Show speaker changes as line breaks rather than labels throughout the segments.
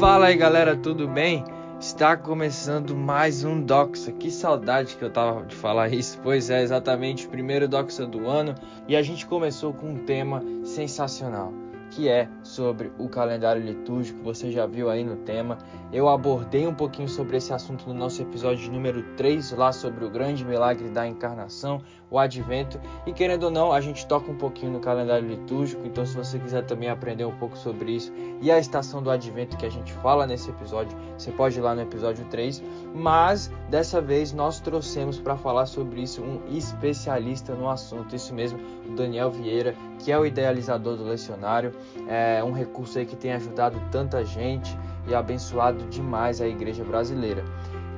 Fala aí galera, tudo bem? Está começando mais um Doxa. Que saudade que eu tava de falar isso. Pois é, exatamente o primeiro Doxa do ano e a gente começou com um tema sensacional que é sobre o calendário litúrgico. Você já viu aí no tema. Eu abordei um pouquinho sobre esse assunto no nosso episódio número 3, lá sobre o grande milagre da encarnação, o advento. E querendo ou não, a gente toca um pouquinho no calendário litúrgico. Então, se você quiser também aprender um pouco sobre isso e a estação do advento que a gente fala nesse episódio, você pode ir lá no episódio 3. Mas dessa vez nós trouxemos para falar sobre isso um especialista no assunto. Isso mesmo, o Daniel Vieira, que é o idealizador do lecionário. É um recurso aí que tem ajudado tanta gente e abençoado demais a igreja brasileira.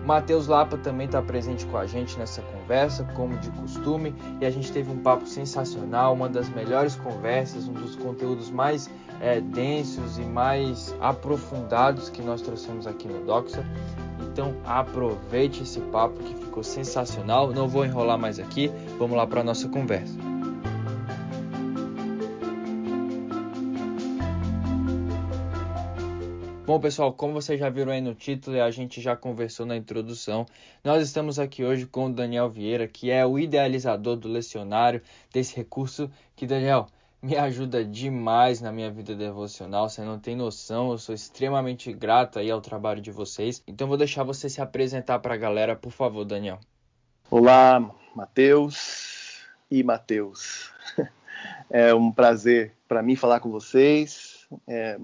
Matheus Lapa também está presente com a gente nessa conversa, como de costume, e a gente teve um papo sensacional, uma das melhores conversas, um dos conteúdos mais é, densos e mais aprofundados que nós trouxemos aqui no Doxa. Então aproveite esse papo que ficou sensacional. Não vou enrolar mais aqui, vamos lá para a nossa conversa. Bom, pessoal, como vocês já viram aí no título e a gente já conversou na introdução, nós estamos aqui hoje com o Daniel Vieira, que é o idealizador do lecionário, desse recurso que, Daniel, me ajuda demais na minha vida devocional. Você não tem noção, eu sou extremamente grato aí ao trabalho de vocês. Então vou deixar você se apresentar para a galera, por favor, Daniel.
Olá, Matheus e Matheus. É um prazer para mim falar com vocês. É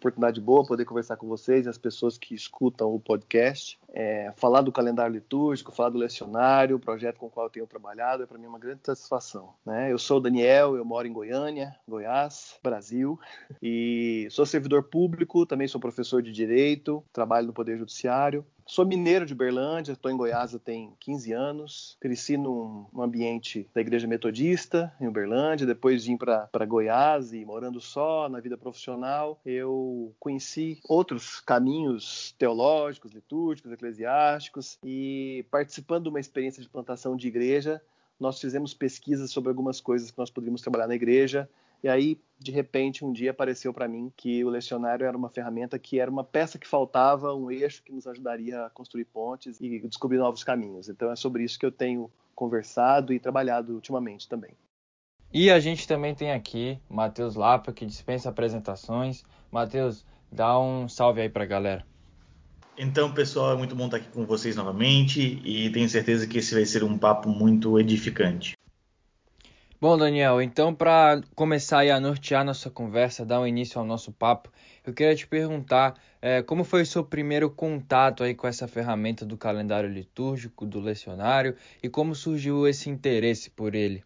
oportunidade boa poder conversar com vocês e as pessoas que escutam o podcast. É, falar do calendário litúrgico, falar do lecionário, o projeto com o qual eu tenho trabalhado, é para mim uma grande satisfação. Né? Eu sou o Daniel, eu moro em Goiânia, Goiás, Brasil, e sou servidor público, também sou professor de Direito, trabalho no Poder Judiciário. Sou mineiro de Berlândia, estou em Goiás tem 15 anos. Cresci num, num, ambiente da Igreja Metodista, em Uberlândia. Depois vim para Goiás e morando só na vida profissional, eu conheci outros caminhos teológicos, litúrgicos, eclesiásticos e participando de uma experiência de plantação de igreja, nós fizemos pesquisas sobre algumas coisas que nós poderíamos trabalhar na igreja e aí, de repente, um dia apareceu para mim que o lecionário era uma ferramenta que era uma peça que faltava, um eixo que nos ajudaria a construir pontes e descobrir novos caminhos. Então é sobre isso que eu tenho conversado e trabalhado ultimamente também.
E a gente também tem aqui Matheus Lapa, que dispensa apresentações. Matheus, dá um salve aí para a galera.
Então, pessoal, é muito bom estar aqui com vocês novamente e tenho certeza que esse vai ser um papo muito edificante.
Bom, Daniel, então para começar a nortear nossa conversa, dar um início ao nosso papo, eu queria te perguntar é, como foi o seu primeiro contato aí com essa ferramenta do calendário litúrgico, do lecionário, e como surgiu esse interesse por ele?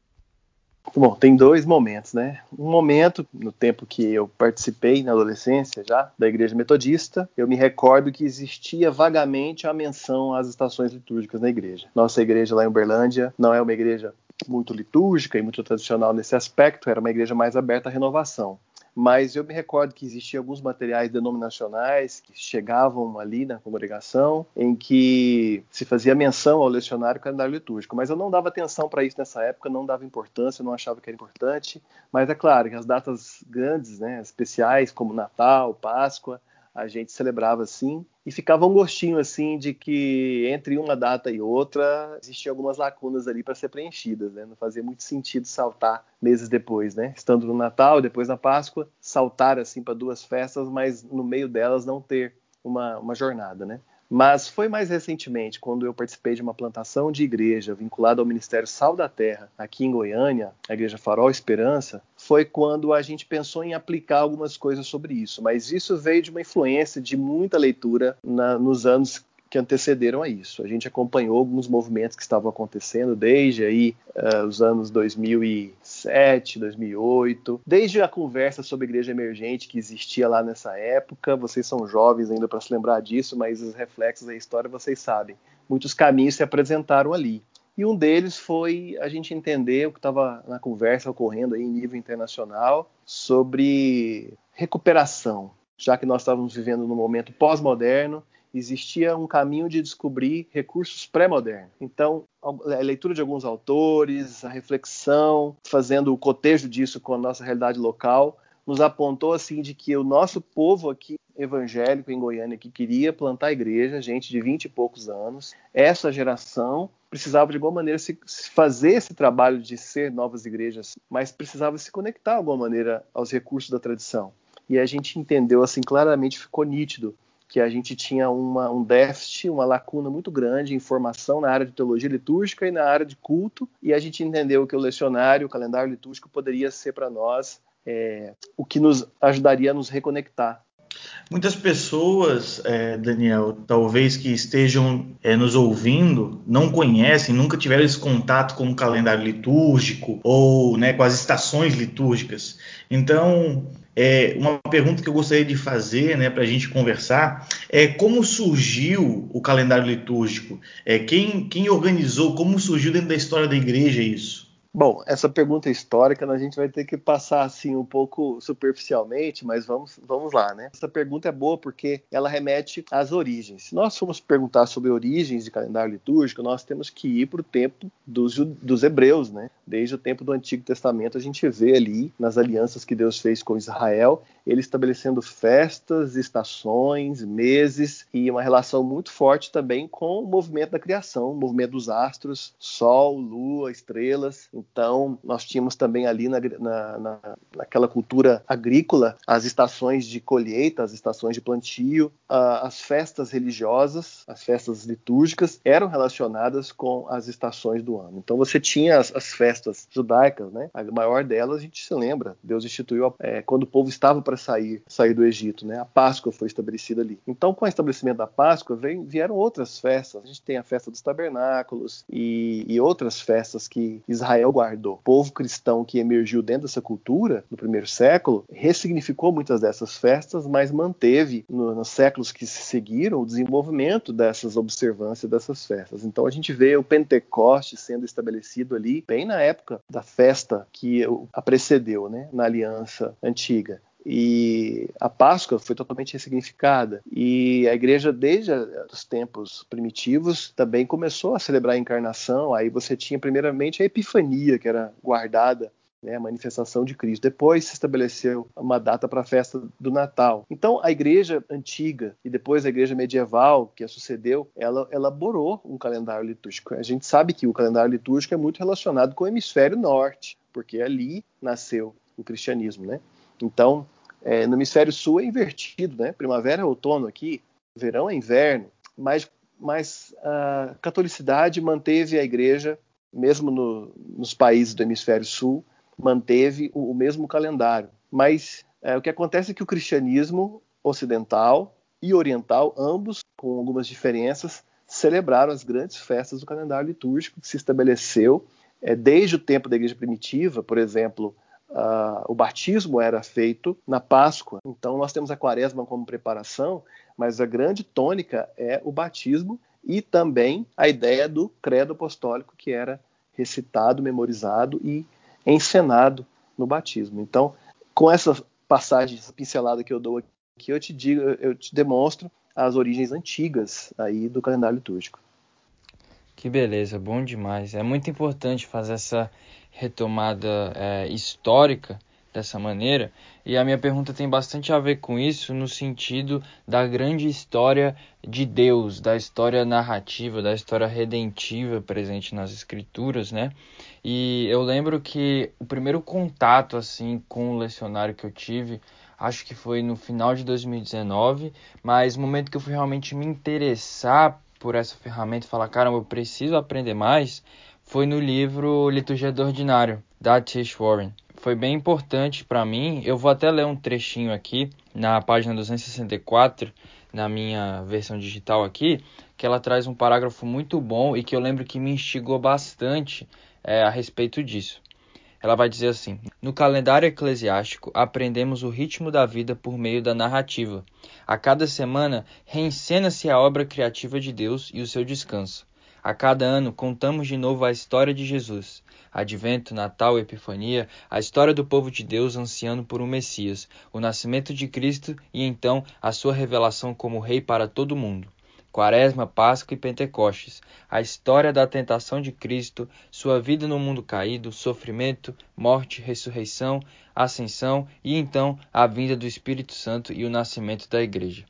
Bom, tem dois momentos, né? Um momento, no tempo que eu participei na adolescência já, da igreja metodista, eu me recordo que existia vagamente a menção às estações litúrgicas na igreja. Nossa igreja lá em Uberlândia não é uma igreja muito litúrgica e muito tradicional nesse aspecto, era uma igreja mais aberta à renovação. Mas eu me recordo que existiam alguns materiais denominacionais que chegavam ali na congregação, em que se fazia menção ao lecionário calendário litúrgico. Mas eu não dava atenção para isso nessa época, não dava importância, não achava que era importante. Mas é claro que as datas grandes, né, especiais, como Natal, Páscoa, a gente celebrava assim e ficava um gostinho assim de que entre uma data e outra existiam algumas lacunas ali para ser preenchidas, né? Não fazia muito sentido saltar meses depois, né? Estando no Natal, depois na Páscoa, saltar assim para duas festas, mas no meio delas não ter uma, uma jornada, né? Mas foi mais recentemente, quando eu participei de uma plantação de igreja vinculada ao Ministério Sal da Terra, aqui em Goiânia, a Igreja Farol Esperança, foi quando a gente pensou em aplicar algumas coisas sobre isso. Mas isso veio de uma influência de muita leitura na, nos anos que antecederam a isso. A gente acompanhou alguns movimentos que estavam acontecendo desde aí uh, os anos 2007, 2008, desde a conversa sobre igreja emergente que existia lá nessa época. Vocês são jovens ainda para se lembrar disso, mas os reflexos da história vocês sabem. Muitos caminhos se apresentaram ali. E um deles foi a gente entender o que estava na conversa ocorrendo aí em nível internacional sobre recuperação, já que nós estávamos vivendo num momento pós-moderno existia um caminho de descobrir recursos pré-modernos. Então, a leitura de alguns autores, a reflexão, fazendo o cotejo disso com a nossa realidade local, nos apontou assim de que o nosso povo aqui evangélico em Goiânia que queria plantar igreja, gente de 20 e poucos anos, essa geração precisava de alguma maneira se, fazer esse trabalho de ser novas igrejas, mas precisava se conectar de alguma maneira aos recursos da tradição. E a gente entendeu assim claramente, ficou nítido que a gente tinha uma, um déficit, uma lacuna muito grande em formação na área de teologia litúrgica e na área de culto, e a gente entendeu que o lecionário, o calendário litúrgico poderia ser para nós é, o que nos ajudaria a nos reconectar
Muitas pessoas, é, Daniel, talvez que estejam é, nos ouvindo, não conhecem, nunca tiveram esse contato com o calendário litúrgico ou né, com as estações litúrgicas. Então, é, uma pergunta que eu gostaria de fazer né, para a gente conversar é como surgiu o calendário litúrgico? É, quem, quem organizou, como surgiu dentro da história da igreja isso?
Bom, essa pergunta histórica a gente vai ter que passar assim um pouco superficialmente, mas vamos, vamos lá, né? Essa pergunta é boa porque ela remete às origens. Se nós formos perguntar sobre origens de calendário litúrgico, nós temos que ir para o tempo dos, dos hebreus, né? Desde o tempo do Antigo Testamento a gente vê ali nas alianças que Deus fez com Israel, ele estabelecendo festas, estações, meses e uma relação muito forte também com o movimento da criação, o movimento dos astros, sol, lua, estrelas. Então, nós tínhamos também ali na, na, na, naquela cultura agrícola as estações de colheita, as estações de plantio, as festas religiosas, as festas litúrgicas eram relacionadas com as estações do ano. Então, você tinha as, as festas judaicas, né? A maior delas a gente se lembra, Deus instituiu é, quando o povo estava para sair, sair do Egito, né? A Páscoa foi estabelecida ali. Então, com o estabelecimento da Páscoa, vem, vieram outras festas. A gente tem a festa dos tabernáculos e, e outras festas que Israel guardou. O povo cristão que emergiu dentro dessa cultura no primeiro século ressignificou muitas dessas festas, mas manteve no, nos séculos que se seguiram o desenvolvimento dessas observâncias dessas festas. Então a gente vê o Pentecoste sendo estabelecido ali bem na época da festa que a precedeu, né, na aliança antiga e a Páscoa foi totalmente ressignificada e a igreja desde os tempos primitivos também começou a celebrar a encarnação aí você tinha primeiramente a Epifania que era guardada né, a manifestação de Cristo. Depois se estabeleceu uma data para a festa do Natal. Então, a igreja antiga e depois a igreja medieval, que a sucedeu, ela elaborou um calendário litúrgico. A gente sabe que o calendário litúrgico é muito relacionado com o hemisfério norte, porque ali nasceu o cristianismo, né? Então, é, no hemisfério sul é invertido, né? Primavera é outono aqui, verão é inverno, mas, mas a catolicidade manteve a igreja, mesmo no, nos países do hemisfério sul, manteve o, o mesmo calendário. Mas é, o que acontece é que o cristianismo ocidental e oriental, ambos com algumas diferenças, celebraram as grandes festas do calendário litúrgico que se estabeleceu é, desde o tempo da igreja primitiva, por exemplo, Uh, o batismo era feito na Páscoa. Então nós temos a quaresma como preparação, mas a grande tônica é o batismo e também a ideia do credo apostólico que era recitado, memorizado e encenado no batismo. Então, com essa passagem, essa pincelada que eu dou aqui, eu te digo, eu te demonstro as origens antigas aí do calendário litúrgico.
Que beleza, bom demais. É muito importante fazer essa retomada é, histórica dessa maneira. E a minha pergunta tem bastante a ver com isso, no sentido da grande história de Deus, da história narrativa, da história redentiva presente nas Escrituras, né? E eu lembro que o primeiro contato assim com o lecionário que eu tive, acho que foi no final de 2019, mas o momento que eu fui realmente me interessar por essa ferramenta e falar, caramba, eu preciso aprender mais, foi no livro Liturgia do Ordinário, da Tish Warren. Foi bem importante para mim. Eu vou até ler um trechinho aqui na página 264, na minha versão digital aqui, que ela traz um parágrafo muito bom e que eu lembro que me instigou bastante é, a respeito disso. Ela vai dizer assim: No calendário eclesiástico, aprendemos o ritmo da vida por meio da narrativa. A cada semana, reencena-se a obra criativa de Deus e o seu descanso. A cada ano contamos de novo a história de Jesus. Advento, Natal, Epifania, a história do povo de Deus ansiando por um Messias, o nascimento de Cristo e então a sua revelação como Rei para todo o mundo. Quaresma, Páscoa e Pentecostes, a história da tentação de Cristo, sua vida no mundo caído, sofrimento, morte, ressurreição, ascensão e então a vinda do Espírito Santo e o nascimento da Igreja.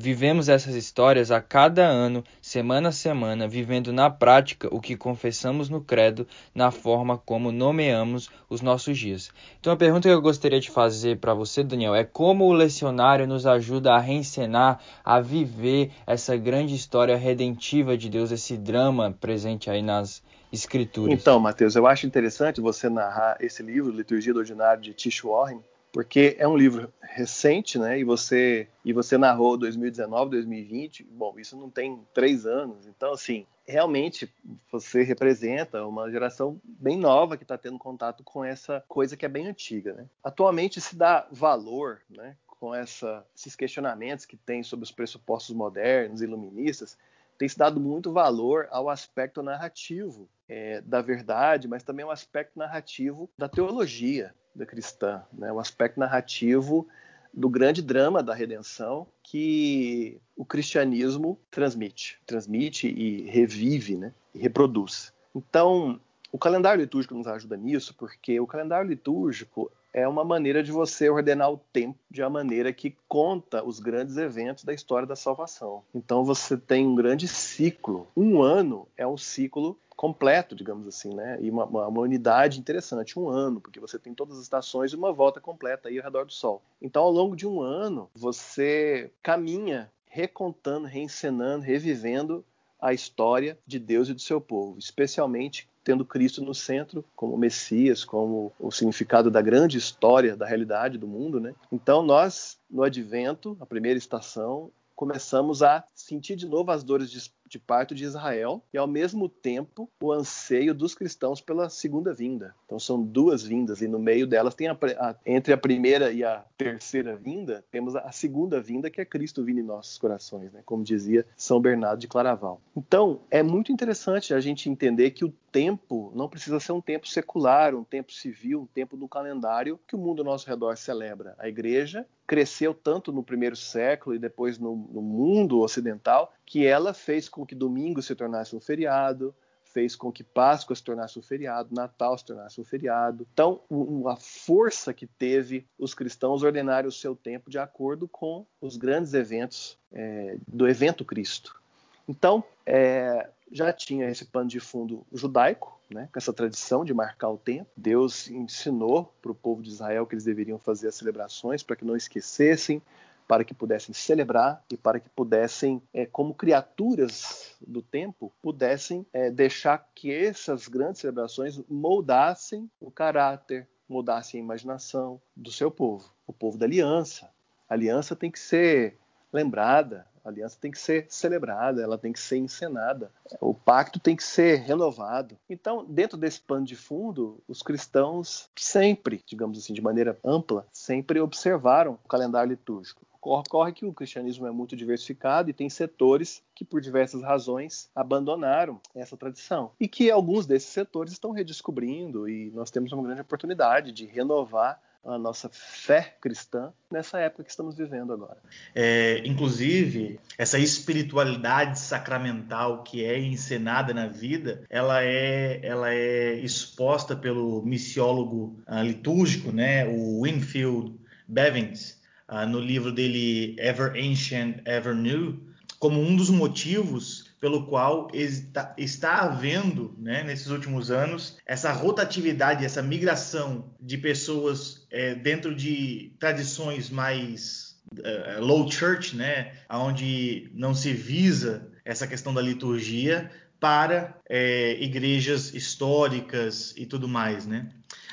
Vivemos essas histórias a cada ano, semana a semana, vivendo na prática o que confessamos no credo, na forma como nomeamos os nossos dias. Então a pergunta que eu gostaria de fazer para você, Daniel, é como o lecionário nos ajuda a reencenar, a viver essa grande história redentiva de Deus, esse drama presente aí nas escrituras.
Então, Mateus, eu acho interessante você narrar esse livro, Liturgia do Ordinário de Tish Warren, porque é um livro recente, né? E você e você narrou 2019, 2020. Bom, isso não tem três anos, então assim realmente você representa uma geração bem nova que está tendo contato com essa coisa que é bem antiga, né? Atualmente se dá valor, né? Com essa, esses questionamentos que tem sobre os pressupostos modernos, iluministas, tem se dado muito valor ao aspecto narrativo é, da verdade, mas também ao aspecto narrativo da teologia, da cristã, né? o aspecto narrativo do grande drama da redenção que o cristianismo transmite, transmite e revive, né? e reproduz. Então, o calendário litúrgico nos ajuda nisso, porque o calendário litúrgico é uma maneira de você ordenar o tempo de uma maneira que conta os grandes eventos da história da salvação. Então você tem um grande ciclo. Um ano é um ciclo completo, digamos assim, né? E uma, uma, unidade interessante, um ano, porque você tem todas as estações e uma volta completa aí ao redor do Sol. Então, ao longo de um ano, você caminha recontando, reencenando, revivendo a história de Deus e do seu povo, especialmente tendo Cristo no centro, como Messias, como o significado da grande história da realidade do mundo, né? Então nós, no advento, a primeira estação, começamos a sentir de novo as dores de de parto de Israel e, ao mesmo tempo, o anseio dos cristãos pela segunda vinda. Então, são duas vindas, e no meio delas, tem a, a, entre a primeira e a terceira vinda, temos a, a segunda vinda, que é Cristo vindo em nossos corações, né? como dizia São Bernardo de Claraval. Então, é muito interessante a gente entender que o tempo não precisa ser um tempo secular, um tempo civil, um tempo do calendário que o mundo ao nosso redor celebra. A igreja cresceu tanto no primeiro século e depois no, no mundo ocidental que ela fez com que domingo se tornasse um feriado, fez com que Páscoa se tornasse um feriado, Natal se tornasse um feriado. Então, a força que teve os cristãos ordenarem o seu tempo de acordo com os grandes eventos é, do evento Cristo. Então, é, já tinha esse pano de fundo judaico, né, com essa tradição de marcar o tempo. Deus ensinou para o povo de Israel que eles deveriam fazer as celebrações para que não esquecessem para que pudessem celebrar e para que pudessem, é, como criaturas do tempo, pudessem é, deixar que essas grandes celebrações moldassem o caráter, moldassem a imaginação do seu povo, o povo da aliança. A aliança tem que ser lembrada, a aliança tem que ser celebrada, ela tem que ser encenada, o pacto tem que ser renovado. Então, dentro desse pano de fundo, os cristãos sempre, digamos assim, de maneira ampla, sempre observaram o calendário litúrgico. Ocorre que o cristianismo é muito diversificado e tem setores que, por diversas razões, abandonaram essa tradição. E que alguns desses setores estão redescobrindo, e nós temos uma grande oportunidade de renovar a nossa fé cristã nessa época que estamos vivendo agora.
É, inclusive, essa espiritualidade sacramental que é encenada na vida, ela é, ela é exposta pelo missiólogo uh, litúrgico, né, o Winfield Bevins, uh, no livro dele Ever Ancient, Ever New, como um dos motivos pelo qual está, está havendo, né, nesses últimos anos, essa rotatividade, essa migração de pessoas é, dentro de tradições mais uh, low church, né, onde não se visa essa questão da liturgia, para é, igrejas históricas e tudo mais, né?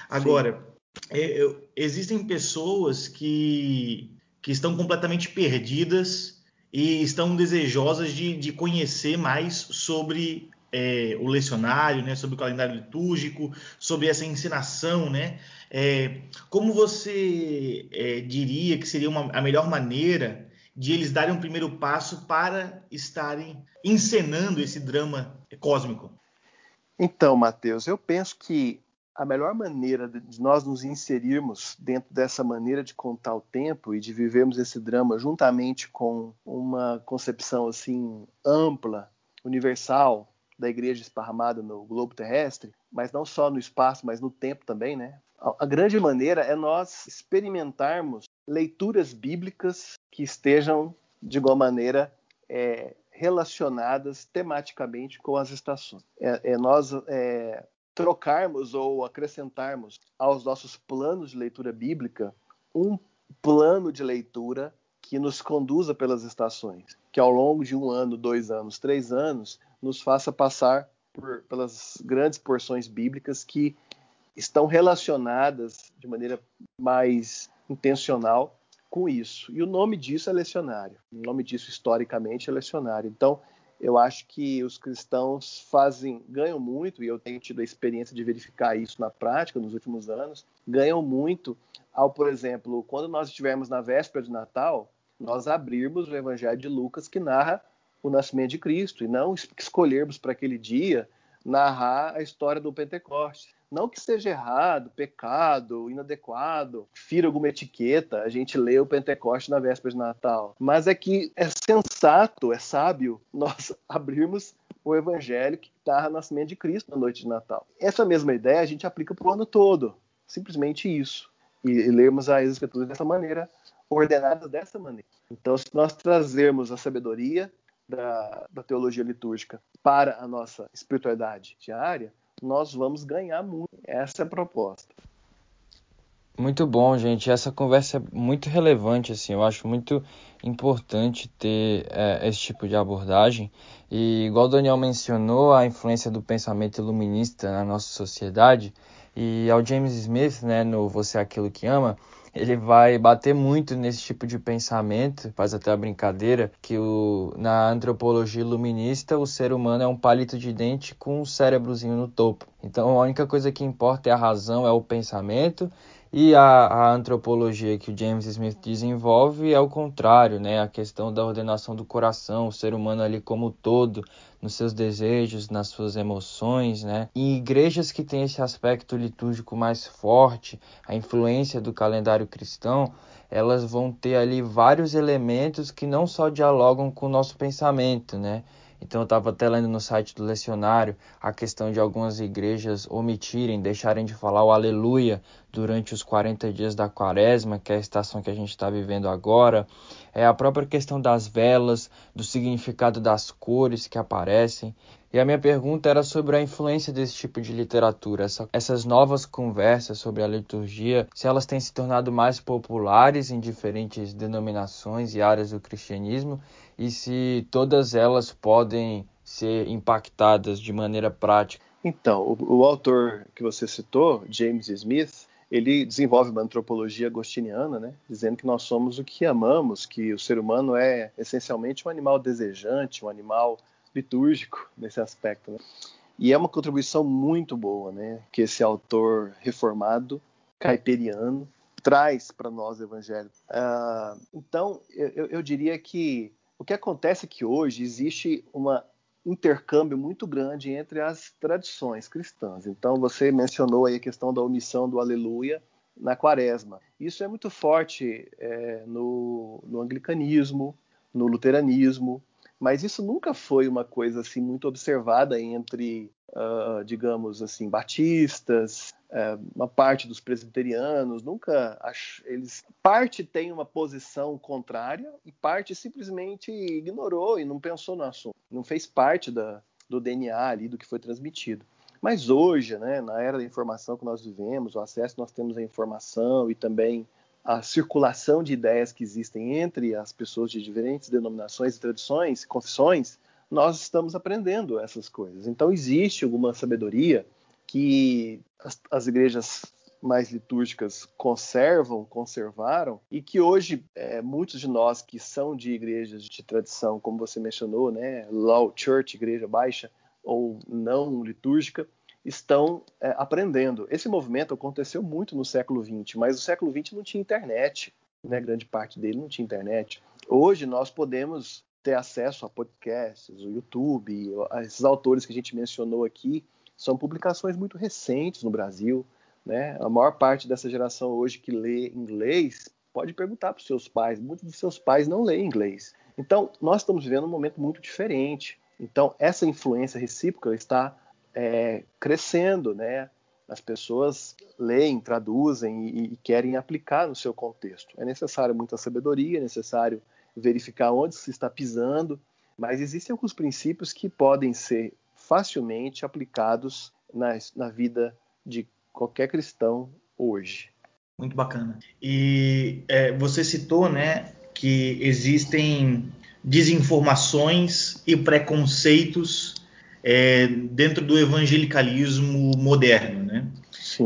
Agora, é, eu, existem pessoas que, que estão completamente perdidas e estão desejosas de, de conhecer mais sobre é, o lecionário, né, sobre o calendário litúrgico, sobre essa ensinação, né? É, como você é, diria que seria uma, a melhor maneira de eles darem um primeiro passo para estarem encenando esse drama cósmico?
Então, Mateus, eu penso que a melhor maneira de nós nos inserirmos dentro dessa maneira de contar o tempo e de vivermos esse drama juntamente com uma concepção assim ampla, universal da igreja esparramada no globo terrestre, mas não só no espaço, mas no tempo também, né? A grande maneira é nós experimentarmos leituras bíblicas que estejam de igual maneira é, relacionadas tematicamente com as estações. É, é nós é, trocarmos ou acrescentarmos aos nossos planos de leitura bíblica um plano de leitura que nos conduza pelas estações, que ao longo de um ano, dois anos, três anos, nos faça passar por, pelas grandes porções bíblicas que estão relacionadas de maneira mais intencional com isso. E o nome disso é lecionário. O nome disso historicamente é lecionário. Então, eu acho que os cristãos fazem, ganham muito, e eu tenho tido a experiência de verificar isso na prática nos últimos anos, ganham muito ao, por exemplo, quando nós estivermos na véspera de Natal, nós abrirmos o Evangelho de Lucas que narra o nascimento de Cristo e não escolhermos para aquele dia narrar a história do Pentecostes. Não que seja errado, pecado, inadequado, fira alguma etiqueta, a gente lê o Pentecoste na véspera de Natal. Mas é que é sensato, é sábio nós abrirmos o evangelho que narra o nascimento de Cristo na noite de Natal. Essa mesma ideia a gente aplica para o ano todo. Simplesmente isso. E, e lermos as escrituras dessa maneira, ordenadas dessa maneira. Então, se nós trazermos a sabedoria da, da teologia litúrgica para a nossa espiritualidade diária, nós vamos ganhar muito. Essa é a proposta.
Muito bom, gente. Essa conversa é muito relevante, assim. Eu acho muito importante ter é, esse tipo de abordagem. E igual o Daniel mencionou, a influência do pensamento iluminista na nossa sociedade. E ao James Smith, né, no Você é Aquilo que Ama, ele vai bater muito nesse tipo de pensamento, faz até a brincadeira que o, na antropologia iluminista o ser humano é um palito de dente com um cérebrozinho no topo. Então a única coisa que importa é a razão, é o pensamento e a, a, antropologia que o James Smith desenvolve é o contrário, né? A questão da ordenação do coração, o ser humano ali como todo, nos seus desejos, nas suas emoções, né? Em igrejas que têm esse aspecto litúrgico mais forte, a influência do calendário cristão, elas vão ter ali vários elementos que não só dialogam com o nosso pensamento, né? Então eu estava até lendo no site do lecionário a questão de algumas igrejas omitirem, deixarem de falar o aleluia durante os 40 dias da quaresma, que é a estação que a gente está vivendo agora. É a própria questão das velas, do significado das cores que aparecem. E a minha pergunta era sobre a influência desse tipo de literatura, essa, essas novas conversas sobre a liturgia, se elas têm se tornado mais populares em diferentes denominações e áreas do cristianismo e se todas elas podem ser impactadas de maneira prática.
Então, o, o autor que você citou, James Smith, ele desenvolve uma antropologia agostiniana, né, dizendo que nós somos o que amamos, que o ser humano é essencialmente um animal desejante, um animal litúrgico nesse aspecto. Né? E é uma contribuição muito boa, né, que esse autor reformado, caiperiano, traz para nós o evangelho. Uh, então, eu, eu diria que o que acontece é que hoje existe um intercâmbio muito grande entre as tradições cristãs. Então, você mencionou aí a questão da omissão do aleluia na quaresma. Isso é muito forte é, no, no anglicanismo, no luteranismo, mas isso nunca foi uma coisa assim muito observada entre, uh, digamos assim, batistas, uh, uma parte dos presbiterianos, nunca ach... eles parte tem uma posição contrária e parte simplesmente ignorou e não pensou no assunto, não fez parte da, do DNA ali do que foi transmitido. Mas hoje, né, na era da informação que nós vivemos, o acesso que nós temos à informação e também a circulação de ideias que existem entre as pessoas de diferentes denominações e tradições, confissões, nós estamos aprendendo essas coisas. Então existe alguma sabedoria que as, as igrejas mais litúrgicas conservam, conservaram, e que hoje é, muitos de nós que são de igrejas de tradição, como você mencionou, né, Law Church, igreja baixa ou não litúrgica, estão é, aprendendo. Esse movimento aconteceu muito no século XX, mas o século XX não tinha internet, né? grande parte dele não tinha internet. Hoje nós podemos ter acesso a podcasts, o YouTube, esses autores que a gente mencionou aqui, são publicações muito recentes no Brasil. Né? A maior parte dessa geração hoje que lê inglês pode perguntar para os seus pais. Muitos dos seus pais não leem inglês. Então, nós estamos vivendo um momento muito diferente. Então, essa influência recíproca está é, crescendo, né? As pessoas leem, traduzem e, e, querem aplicar no seu contexto. É necessário muita sabedoria, é necessário verificar onde se está pisando, mas existem alguns princípios que podem ser facilmente aplicados na, na vida de qualquer cristão hoje.
Muito bacana. E é, você citou, né, que existem desinformações e preconceitos é, dentro do evangelicalismo moderno, né?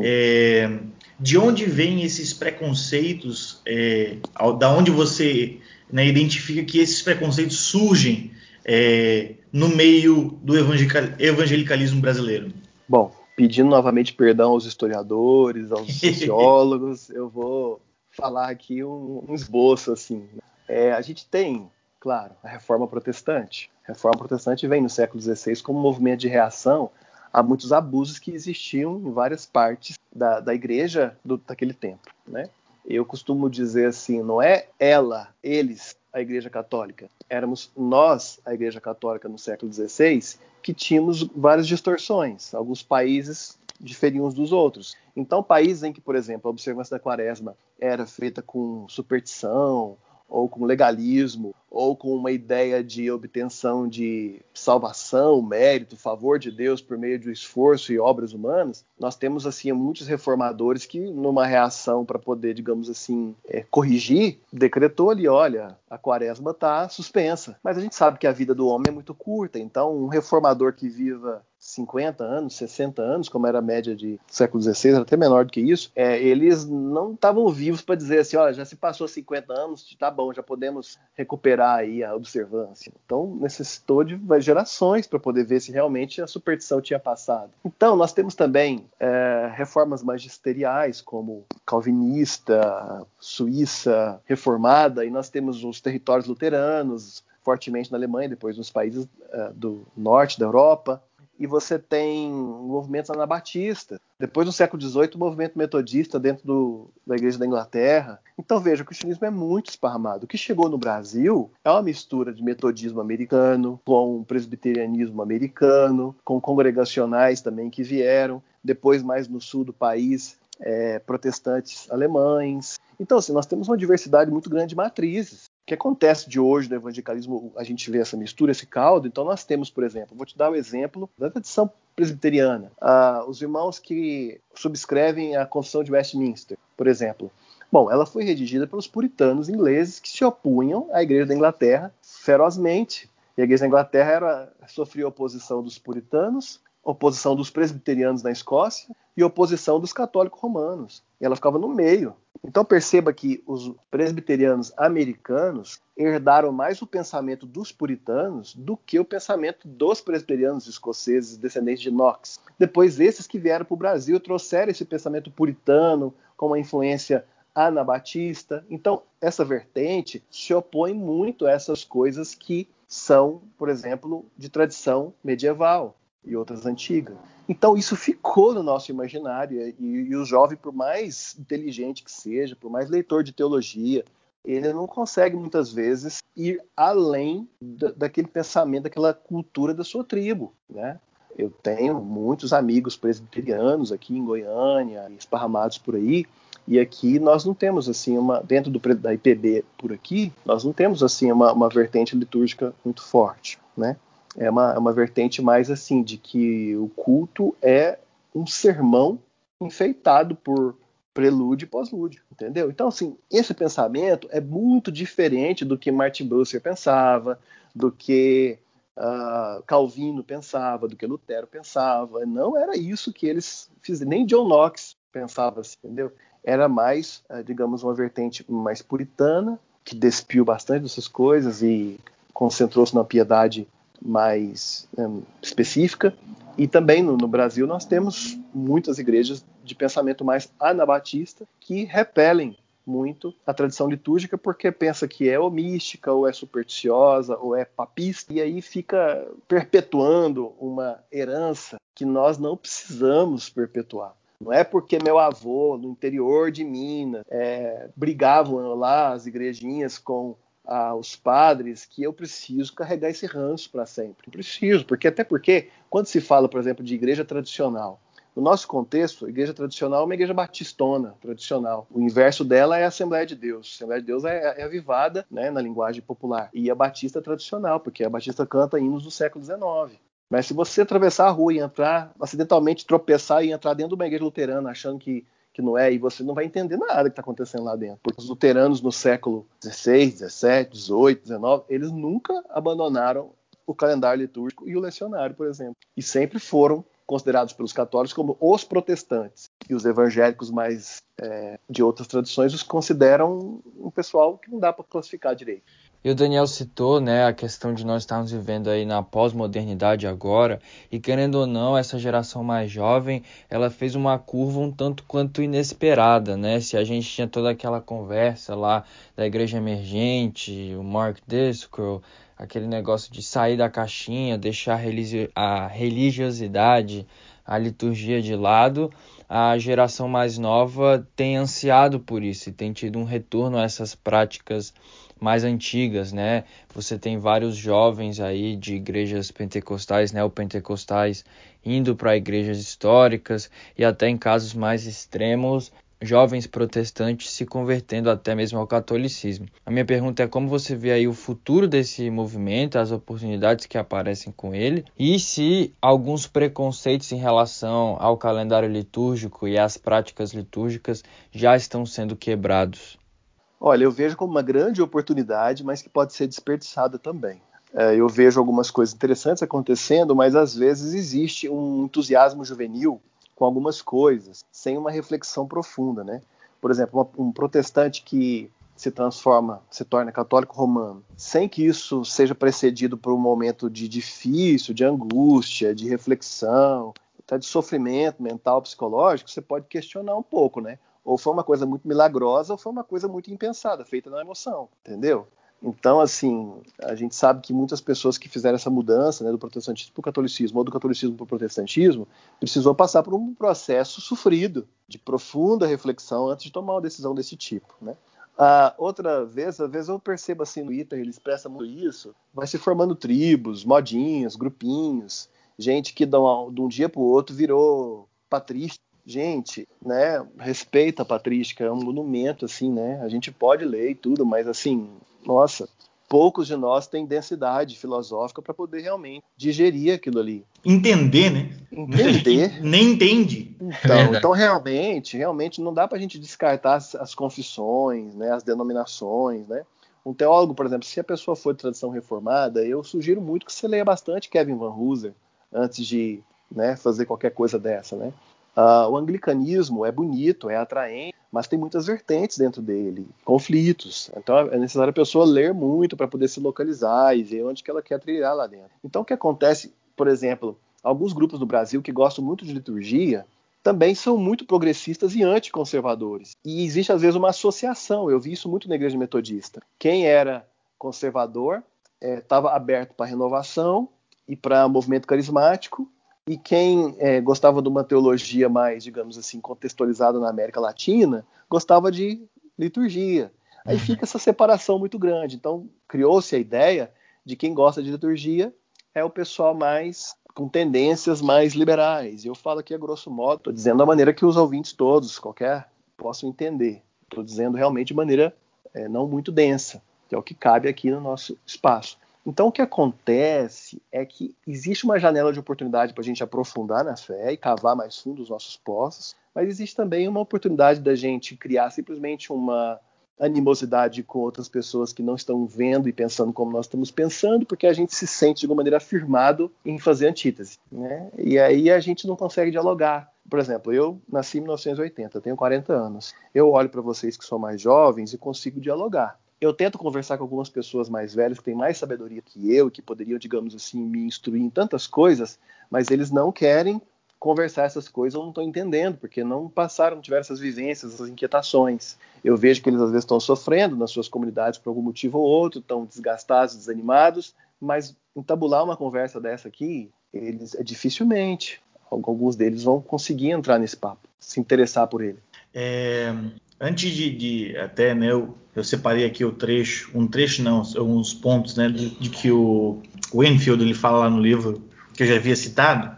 É, de onde vêm esses preconceitos? É, da onde você né, identifica que esses preconceitos surgem é, no meio do evangelicalismo brasileiro?
Bom, pedindo novamente perdão aos historiadores, aos sociólogos, eu vou falar aqui um, um esboço assim. É, a gente tem, claro, a Reforma Protestante. A Reforma Protestante vem no século XVI como movimento de reação a muitos abusos que existiam em várias partes da, da igreja do, daquele tempo, né? Eu costumo dizer assim, não é ela, eles, a Igreja Católica. Éramos nós, a Igreja Católica, no século XVI, que tínhamos várias distorções. Alguns países diferiam uns dos outros. Então, países em que, por exemplo, a observância da quaresma era feita com superstição ou com legalismo, ou com uma ideia de obtenção de salvação, mérito, favor de Deus por meio de esforço e obras humanas, nós temos assim muitos reformadores que, numa reação para poder, digamos assim, é, corrigir, decretou ali, olha, a quaresma está suspensa. Mas a gente sabe que a vida do homem é muito curta, então um reformador que viva 50 anos, 60 anos, como era a média de século XVI, era até menor do que isso, é, eles não estavam vivos para dizer assim, olha, já se passou 50 anos, tá bom, já podemos recuperar aí a observância. Então necessitou de gerações para poder ver se realmente a superstição tinha passado. Então nós temos também é, reformas magisteriais, como calvinista, suíça, reformada, e nós temos os territórios luteranos, fortemente na Alemanha, depois nos países uh, do norte da Europa e você tem movimentos anabatistas. Depois, no século XVIII, o movimento metodista dentro do, da Igreja da Inglaterra. Então, veja, o cristianismo é muito esparramado. O que chegou no Brasil é uma mistura de metodismo americano com presbiterianismo americano, com congregacionais também que vieram. Depois, mais no sul do país, é, protestantes alemães. Então, assim, nós temos uma diversidade muito grande de matrizes que acontece de hoje no evangelicalismo, a gente vê essa mistura, esse caldo. Então, nós temos, por exemplo, vou te dar o um exemplo da tradição presbiteriana. Ah, os irmãos que subscrevem a Confissão de Westminster, por exemplo. Bom, ela foi redigida pelos puritanos ingleses que se opunham à Igreja da Inglaterra ferozmente. E a Igreja da Inglaterra era, sofria oposição dos puritanos, oposição dos presbiterianos na Escócia e oposição dos católicos romanos. E ela ficava no meio. Então perceba que os presbiterianos americanos herdaram mais o pensamento dos puritanos do que o pensamento dos presbiterianos escoceses descendentes de Knox. Depois esses que vieram para o Brasil trouxeram esse pensamento puritano com uma influência anabatista. Então essa vertente se opõe muito a essas coisas que são, por exemplo, de tradição medieval e outras antigas. Então isso ficou no nosso imaginário e, e, o jovem, por mais inteligente que seja, por mais leitor de teologia, ele não consegue muitas vezes ir além da, daquele pensamento, daquela cultura da sua tribo, né? Eu tenho muitos amigos presbiterianos aqui em Goiânia, esparramados por aí, e aqui nós não temos assim uma dentro do, da IPB por aqui, nós não temos assim uma, uma vertente litúrgica muito forte, né? É uma, é uma vertente mais assim, de que o culto é um sermão enfeitado por prelúdio e pós-lúdio, entendeu? Então, assim, esse pensamento é muito diferente do que Martin Bucer pensava, do que uh, Calvino pensava, do que Lutero pensava. Não era isso que eles fizeram, nem John Knox pensava assim, entendeu? Era mais, uh, digamos, uma vertente mais puritana, que despiu bastante dessas coisas e concentrou-se na piedade mais um, específica. E também no, no, Brasil nós temos muitas igrejas de pensamento mais anabatista que repelem muito a tradição litúrgica porque pensa que é ou mística, ou é supersticiosa, ou é papista, e aí fica perpetuando uma herança que nós não precisamos perpetuar. Não é porque meu avô, no interior de Minas, é, brigavam lá as igrejinhas com ah, os padres que eu preciso carregar esse ranço para sempre. Preciso, porque até porque, quando se fala, por exemplo, de igreja tradicional, no nosso contexto, a igreja tradicional é uma igreja batistona tradicional. O inverso dela é a Assembleia de Deus. A Assembleia de Deus é, é avivada né, na linguagem popular. E a batista tradicional, porque a batista canta hinos do século XIX. Mas se você atravessar a rua e entrar, acidentalmente tropeçar e entrar dentro de uma igreja luterana achando que, que não é, e você não vai entender nada que está acontecendo lá dentro. Porque os luteranos no século XVI, XVII, XVIII, XIX, eles nunca abandonaram o calendário litúrgico e o lecionário, por exemplo. E sempre foram considerados pelos católicos como os protestantes. E os evangélicos mais é, de outras tradições os consideram um pessoal que não dá para classificar direito.
E o Daniel citou, né, a questão de nós estarmos vivendo aí na pós-modernidade agora, e querendo ou não, essa geração mais jovem, ela fez uma curva um tanto quanto inesperada, né? Se a gente tinha toda aquela conversa lá da igreja emergente, o Mark Driscoll, aquele negócio de sair da caixinha, deixar a religiosidade, a liturgia de lado, a geração mais nova tem ansiado por isso e tem tido um retorno a essas práticas mais antigas, né? Você tem vários jovens aí de igrejas pentecostais, neopentecostais, indo para igrejas históricas e até em casos mais extremos, jovens protestantes se convertendo até mesmo ao catolicismo. A minha pergunta é como você vê aí o futuro desse movimento, as oportunidades que aparecem com ele e se alguns preconceitos em relação ao calendário litúrgico e às práticas litúrgicas já estão sendo quebrados.
Olha, eu vejo como uma grande oportunidade, mas que pode ser desperdiçada também. É, eu vejo algumas coisas interessantes acontecendo, mas às vezes existe um entusiasmo juvenil com algumas coisas, sem uma reflexão profunda, né? Por exemplo, uma, um protestante que se transforma, se torna católico romano, sem que isso seja precedido por um momento de difícil, de angústia, de reflexão, até de sofrimento mental, psicológico, você pode questionar um pouco, né? Ou foi uma coisa muito milagrosa, ou foi uma coisa muito impensada, feita na emoção, entendeu? Então, assim, a gente sabe que muitas pessoas que fizeram essa mudança né, do protestantismo para o catolicismo ou do catolicismo para o protestantismo precisou passar por um processo sofrido de profunda reflexão antes de tomar uma decisão desse tipo, né? Ah, outra vez, às vezes eu percebo assim no Twitter, ele expressa muito isso, vai se formando tribos, modinhos, grupinhos, gente que de um, dia para o outro virou patrícia gente, né, respeita a patrística, é um monumento, assim, né, a gente pode ler e tudo, mas, assim, nossa, poucos de nós têm densidade filosófica para poder realmente digerir aquilo ali.
Entender, né?
Entender.
Nem entende.
Então, é então realmente, realmente não dá para a gente descartar as, as, confissões, né, as denominações, né? Um teólogo, por exemplo, se a pessoa for de tradição reformada, eu sugiro muito que você leia bastante Kevin Van Hooser antes de né, fazer qualquer coisa dessa, né? Uh, o anglicanismo é bonito, é atraente, mas tem muitas vertentes dentro dele, conflitos. Então é necessário a pessoa ler muito para poder se localizar e ver onde que ela quer trilhar lá dentro. Então o que acontece, por exemplo, alguns grupos do Brasil que gostam muito de liturgia também são muito progressistas e anticonservadores. E existe às vezes uma associação. Eu vi isso muito na igreja metodista. Quem era conservador estava é, aberto para renovação e para movimento carismático e quem é, gostava de uma teologia mais, digamos assim, contextualizada na América Latina, gostava de liturgia. Aí uhum. fica essa separação muito grande. Então, criou-se a ideia de quem gosta de liturgia é o pessoal mais com tendências mais liberais. Eu falo aqui a grosso modo, estou dizendo da maneira que os ouvintes todos, qualquer, possam entender. Estou dizendo realmente de maneira é, não muito densa, que é o que cabe aqui no nosso espaço. Então, o que acontece é que existe uma janela de oportunidade para a gente aprofundar na fé e cavar mais fundo os nossos poços, mas existe também uma oportunidade da gente criar simplesmente uma animosidade com outras pessoas que não estão vendo e pensando como nós estamos pensando, porque a gente se sente de alguma maneira afirmado em fazer antítese, né? E aí a gente não consegue dialogar. Por exemplo, eu nasci em 1980, tenho 40 anos. Eu olho para vocês que são mais jovens e consigo dialogar eu tento conversar com algumas pessoas mais velhas que têm mais sabedoria que eu, que poderiam, digamos assim, me instruir em tantas coisas, mas eles não querem conversar essas coisas ou não estão entendendo, porque não passaram, não tiveram essas vivências, essas inquietações. Eu vejo que eles às vezes estão sofrendo nas suas comunidades por algum motivo ou outro, estão desgastados, desanimados, mas entabular uma conversa dessa aqui, eles é dificilmente alguns deles vão conseguir entrar nesse papo, se interessar por ele.
É, antes de, de, até, né, eu, eu, separei aqui o trecho, um trecho não, alguns pontos, né, de, de, que o, o Enfield ele fala lá no livro que eu já havia citado.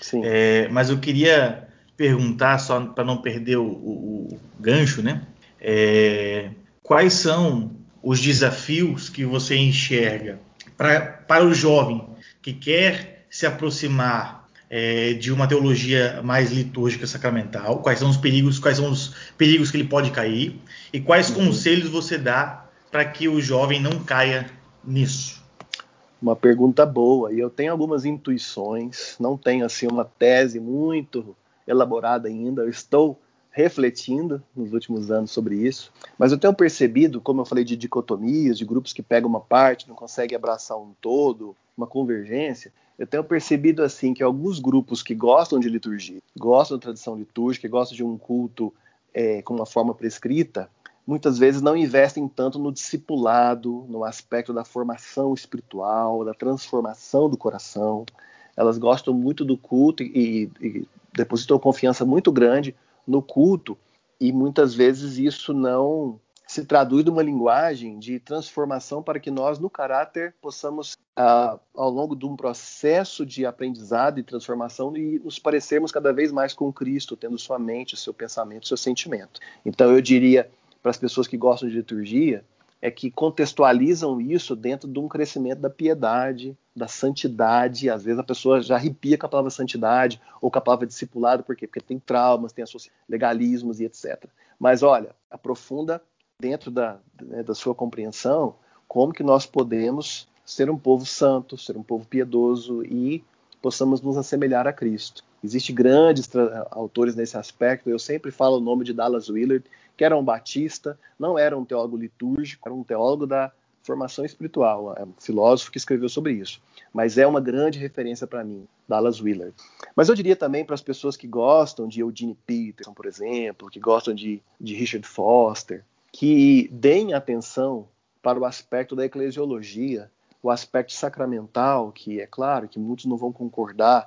Sim.
É, mas eu queria perguntar só para não perder o, o, o gancho, né? É, quais são os desafios que você enxerga pra, para o jovem que quer se aproximar é, de uma teologia mais litúrgica sacramental, quais são os perigos, quais são os perigos que ele pode cair e quais uhum. conselhos você dá para que o jovem não caia nisso.
Uma pergunta boa. E eu tenho algumas intuições, não tenho assim uma tese muito elaborada ainda, eu estou refletindo nos últimos anos sobre isso, mas eu tenho percebido, como eu falei de dicotomias, de grupos que pegam uma parte, não conseguem abraçar um todo, uma convergência, eu tenho percebido assim que alguns grupos que gostam de liturgia, gostam da tradição litúrgica, gostam de um culto é, com uma forma prescrita, muitas vezes não investem tanto no discipulado, no aspecto da formação espiritual, da transformação do coração. Elas gostam muito do culto e, e depositam confiança muito grande no culto, e muitas vezes isso não se traduz numa linguagem de transformação para que nós, no caráter, possamos, ah, ao longo de um processo de aprendizado e transformação, e nos parecermos cada vez mais com Cristo, tendo sua mente, seu pensamento, seu sentimento. Então, eu diria para as pessoas que gostam de liturgia, é que contextualizam isso dentro de um crescimento da piedade, da santidade. Às vezes a pessoa já arrepia com a palavra santidade ou com a palavra discipulado, por quê? Porque tem traumas, tem legalismos e etc. Mas olha, aprofunda dentro da, né, da sua compreensão, como que nós podemos ser um povo santo, ser um povo piedoso e possamos nos assemelhar a Cristo. Existem grandes autores nesse aspecto. Eu sempre falo o nome de Dallas Willard, que era um batista, não era um teólogo litúrgico, era um teólogo da formação espiritual, é um filósofo que escreveu sobre isso. Mas é uma grande referência para mim, Dallas Willard. Mas eu diria também para as pessoas que gostam de Eugene Peterson, por exemplo, que gostam de, de Richard Foster, que deem atenção para o aspecto da eclesiologia, o aspecto sacramental, que é claro que muitos não vão concordar,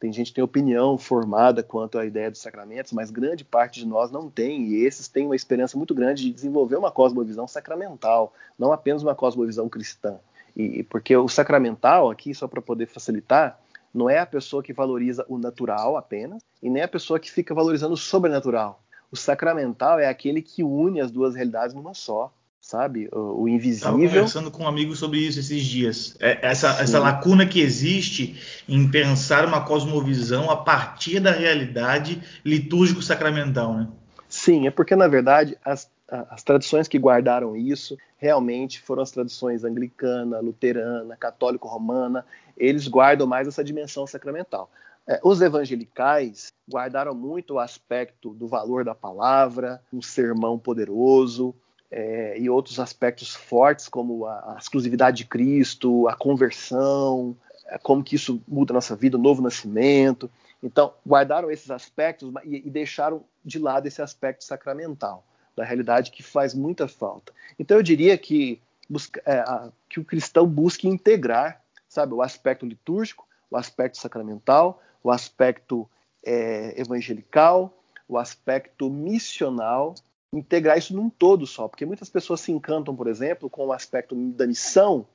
tem gente que tem opinião formada quanto à ideia dos sacramentos, mas grande parte de nós não tem, e esses têm uma esperança muito grande de desenvolver uma cosmovisão sacramental, não apenas uma cosmovisão cristã. E porque o sacramental aqui, só para poder facilitar, não é a pessoa que valoriza o natural apenas, e nem a pessoa que fica valorizando o sobrenatural. O sacramental é aquele que une as duas realidades numa só, sabe? O, o invisível. Estava
conversando com um amigo sobre isso esses dias. É, essa, essa lacuna que existe em pensar uma cosmovisão a partir da realidade litúrgico-sacramental, né?
Sim, é porque, na verdade, as, as tradições que guardaram isso realmente foram as tradições anglicana, luterana, católico-romana. Eles guardam mais essa dimensão sacramental. É, os evangelicais guardaram muito o aspecto do valor da palavra, um sermão poderoso, é, e outros aspectos fortes, como a, a, exclusividade de Cristo, a conversão, é, como que isso muda a nossa vida, o novo nascimento. Então, guardaram esses aspectos e, e deixaram de lado esse aspecto sacramental, da realidade que faz muita falta. Então, eu diria que, busca, é, a, que o cristão busque integrar, sabe, o aspecto litúrgico, o aspecto sacramental, o aspecto é, evangelical, o aspecto missional, integrar isso num todo só, porque muitas pessoas se encantam, por exemplo, com o aspecto da missão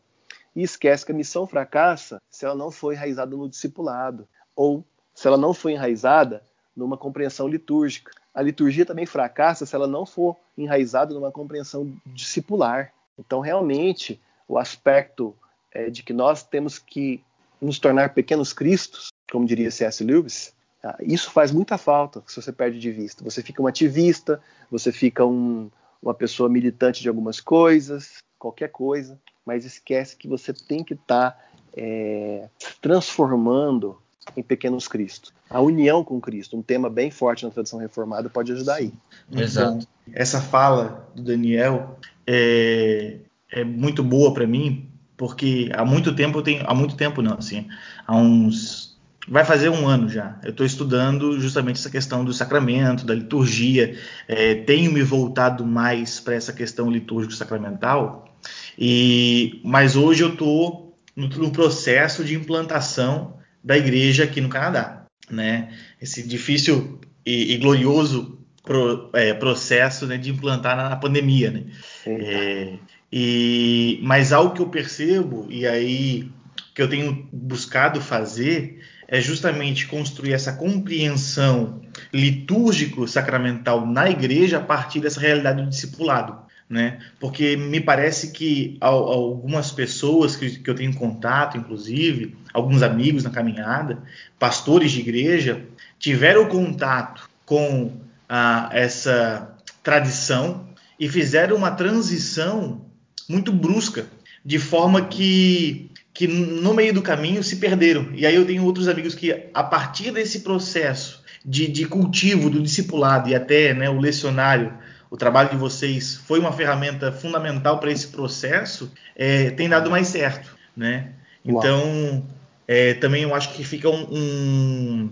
e esquece que a missão fracassa se ela não for enraizada no discipulado ou se ela não for enraizada numa compreensão litúrgica. A liturgia também fracassa se ela não for enraizada numa compreensão discipular. Então, realmente, o aspecto é, de que nós temos que nos tornar pequenos cristos como diria C.S. Lewis, ah, isso faz muita falta se você perde de vista. Você fica um ativista, você fica um, uma pessoa militante de algumas coisas, qualquer coisa, mas esquece que você tem que estar tá, é, transformando em pequenos Cristos. A união com Cristo, um tema bem forte na tradição reformada, pode ajudar aí.
Exato. Essa fala do Daniel é, é muito boa para mim, porque há muito tempo eu tenho, há muito tempo não, assim, há uns vai fazer um ano já. Eu estou estudando justamente essa questão do sacramento, da liturgia. É, tenho me voltado mais para essa questão litúrgico-sacramental. E mas hoje eu estou no, no, processo de implantação da igreja aqui no Canadá, né? Esse difícil e, e glorioso pro, é, processo né, de implantar na, na pandemia, né? É, e mas algo que eu percebo e aí que eu tenho buscado fazer é justamente construir essa compreensão litúrgico-sacramental na igreja a partir dessa realidade do discipulado. Né? Porque me parece que algumas pessoas que, eu tenho contato, inclusive, alguns amigos na caminhada, pastores de igreja, tiveram contato com ah, essa tradição e fizeram uma transição muito brusca, de forma que que no meio do caminho se perderam. E aí eu tenho outros amigos que, a partir desse processo de, de cultivo do discipulado e até né, o lecionário, o trabalho de vocês foi uma ferramenta fundamental para esse processo, é, tem dado mais certo. Né? Então, é, também eu acho que fica um, um,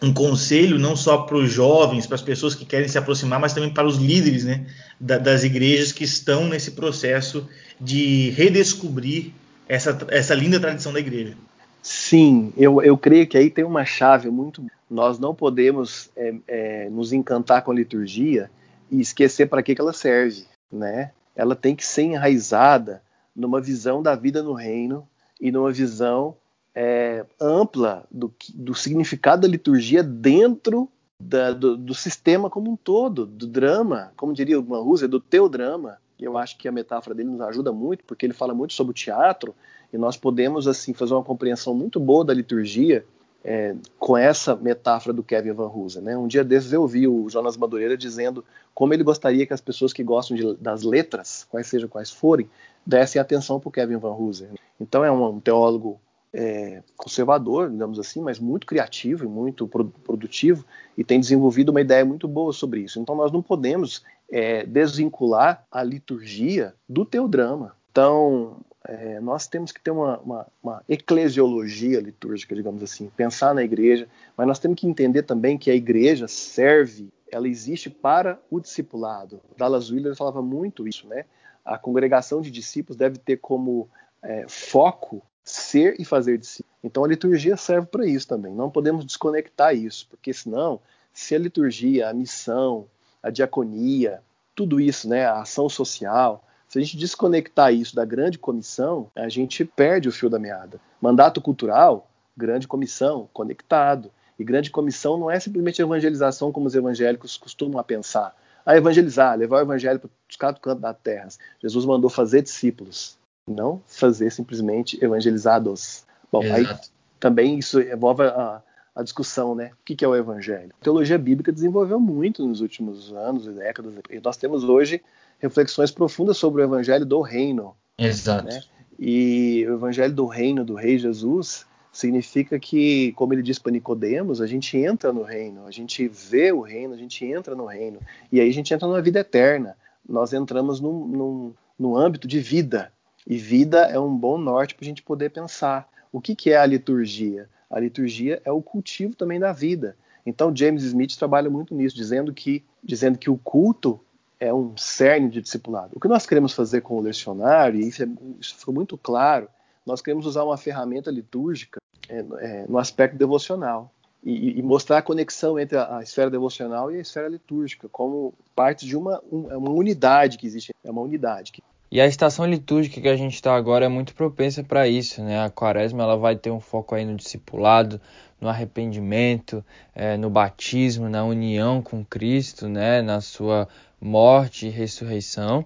um conselho não só para os jovens, para as pessoas que querem se aproximar, mas também para os líderes né, da, das igrejas que estão nesse processo de redescobrir essa, essa linda tradição da igreja.
Sim, eu, eu creio que aí tem uma chave muito. Nós não podemos é, é, nos encantar com a liturgia e esquecer para que, que ela serve, né? Ela tem que ser enraizada numa visão da vida no reino e numa visão é, ampla do, do, significado da liturgia dentro da, do, do, sistema como um todo, do drama, como diria o Manhuser, do teu drama, eu acho que a metáfora dele nos ajuda muito, porque ele fala muito sobre o teatro, e nós podemos assim fazer uma compreensão muito boa da liturgia é, com essa metáfora do Kevin Van Hoosen. Né? Um dia desses eu ouvi o Jonas Madureira dizendo como ele gostaria que as pessoas que gostam de, das letras, quais sejam quais forem, dessem atenção para o Kevin Van Hoosen. Então é um, um teólogo é, conservador, digamos assim, mas muito criativo e muito produtivo e tem desenvolvido uma ideia muito boa sobre isso. Então nós não podemos é, desvincular a liturgia do teodrama. Então é, nós temos que ter uma, uma, uma, eclesiologia litúrgica, digamos assim, pensar na igreja, mas nós temos que entender também que a igreja serve, ela existe para o discipulado. Dallas Willard falava muito isso, né? A congregação de discípulos deve ter como é, foco ser e fazer discípulos. Então a liturgia serve para isso também. Não podemos desconectar isso, porque senão, se a liturgia, a missão, a diaconia, tudo isso, né, a ação social, se a gente desconectar isso da grande comissão, a gente perde o fio da meada. Mandato cultural, grande comissão, conectado. E grande comissão não é simplesmente evangelização como os evangélicos costumam pensar. A evangelizar, levar o evangelho para os quatro cantos da terra. Jesus mandou fazer discípulos não fazer simplesmente evangelizados. Bom, Exato. aí também isso envolve a, a discussão, né? O que é o evangelho? A teologia bíblica desenvolveu muito nos últimos anos e décadas, e nós temos hoje reflexões profundas sobre o evangelho do reino.
Exato. Né?
E o evangelho do reino do rei Jesus significa que, como ele diz para Nicodemos, a gente entra no reino, a gente vê o reino, a gente entra no reino, e aí a gente entra numa vida eterna. Nós entramos num, num, num âmbito de vida, e vida é um bom norte para a gente poder pensar. O que, que é a liturgia? A liturgia é o cultivo também da vida. Então James Smith trabalha muito nisso, dizendo que, dizendo que o culto é um cerne de discipulado. O que nós queremos fazer com o lecionário, e isso, é, isso ficou muito claro, nós queremos usar uma ferramenta litúrgica é, é, no aspecto devocional e, e, mostrar a conexão entre a, a, esfera devocional e a esfera litúrgica como parte de uma, um, é uma unidade que existe, é uma unidade.
E a estação litúrgica que a gente está agora é muito propensa para isso, né? A quaresma ela vai ter um foco aí no discipulado, no arrependimento, é, no batismo, na união com Cristo, né? Na sua morte e ressurreição,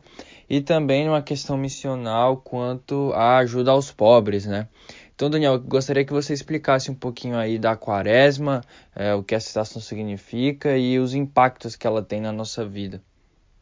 e também numa questão missional quanto à ajuda aos pobres, né? Então, Daniel, gostaria que você explicasse um pouquinho aí da quaresma, é, o que essa estação significa e os impactos que ela tem na nossa vida.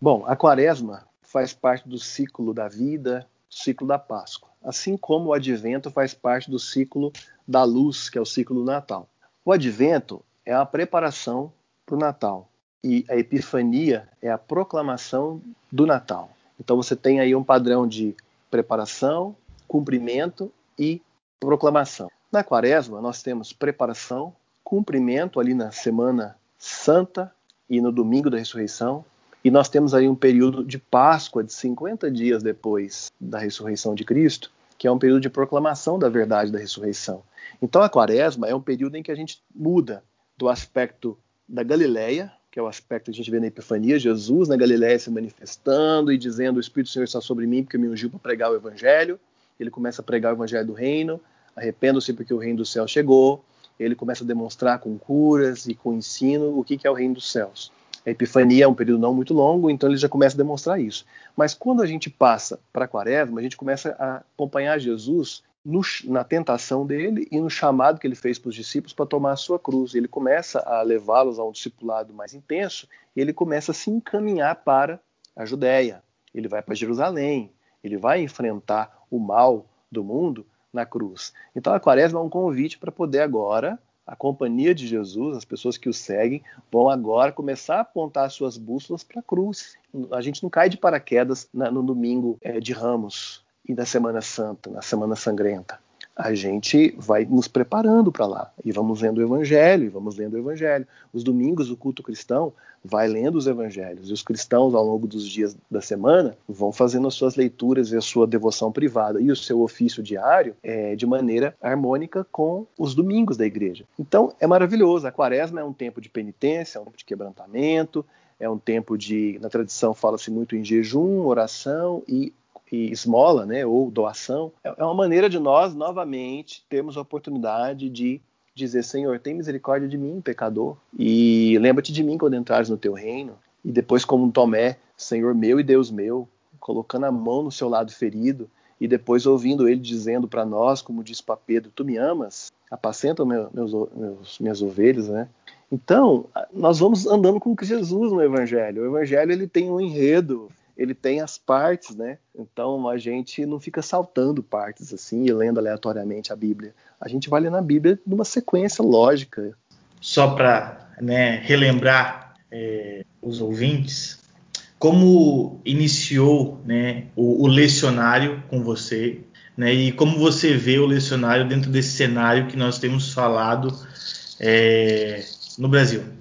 Bom, a quaresma faz parte do ciclo da vida, ciclo da Páscoa. Assim como o advento faz parte do ciclo da luz, que é o ciclo do Natal. O advento é a preparação para o Natal e a epifania é a proclamação do Natal. Então você tem aí um padrão de preparação, cumprimento e proclamação. Na quaresma, nós temos preparação, cumprimento ali na Semana Santa e no domingo da ressurreição, e nós temos aí um período de Páscoa de 50 dias depois da ressurreição de Cristo, que é um período de proclamação da verdade da ressurreição. Então a quaresma é um período em que a gente muda do aspecto da Galileia, que é o aspecto que a gente vê na Epifania, Jesus na Galileia se manifestando e dizendo: O Espírito do Senhor está sobre mim porque me ungiu para pregar o Evangelho. Ele começa a pregar o Evangelho do Reino, arrependo-se porque o Reino do Céu chegou. Ele começa a demonstrar com curas e com ensino o que é o Reino dos Céus. A Epifania é um período não muito longo, então ele já começa a demonstrar isso. Mas quando a gente passa para a Quaresma, a gente começa a acompanhar Jesus no, na tentação dele e no chamado que ele fez para os discípulos para tomar a sua cruz. Ele começa a levá-los a um discipulado mais intenso e ele começa a se encaminhar para a Judéia. Ele vai para Jerusalém, ele vai enfrentar o mal do mundo na cruz. Então a quaresma é um convite para poder agora a companhia de Jesus, as pessoas que o seguem, vão agora começar a apontar suas bússolas para a cruz. A gente não cai de paraquedas no domingo é, de Ramos e na Semana Santa, na Semana Sangrenta a gente vai nos preparando para lá e vamos lendo o Evangelho, e vamos lendo o Evangelho. Os domingos, o culto cristão vai lendo os Evangelhos e os cristãos, ao longo dos dias da semana, vão fazendo as suas leituras e a sua devoção privada e o seu ofício diário é, de maneira harmônica com os domingos da igreja. Então, é maravilhoso. A quaresma é um tempo de penitência, é um tempo de quebrantamento, é um tempo de, na tradição fala-se muito em jejum, oração e e esmola, né, ou doação, é, é uma maneira de nós novamente termos a oportunidade de dizer: Senhor, tem misericórdia de mim, pecador, e lembra-te de mim quando entrares no teu reino. E depois, como Tomé, Senhor meu e Deus meu, colocando a mão no seu lado ferido, e depois ouvindo ele dizendo para nós, como diz para Pedro: Tu me amas? Apacenta meus, meus, minhas ovelhas, né? Então, nós vamos andando com Jesus no Evangelho. O Evangelho ele tem um enredo, ele tem as partes, né? Então a gente não fica saltando partes assim e lendo aleatoriamente a Bíblia. A gente vai lendo a Bíblia numa sequência lógica.
Só para né, relembrar é, os ouvintes, como iniciou né, o, o, lecionário com você, né, e como você vê o lecionário dentro desse cenário que nós temos falado é, no Brasil?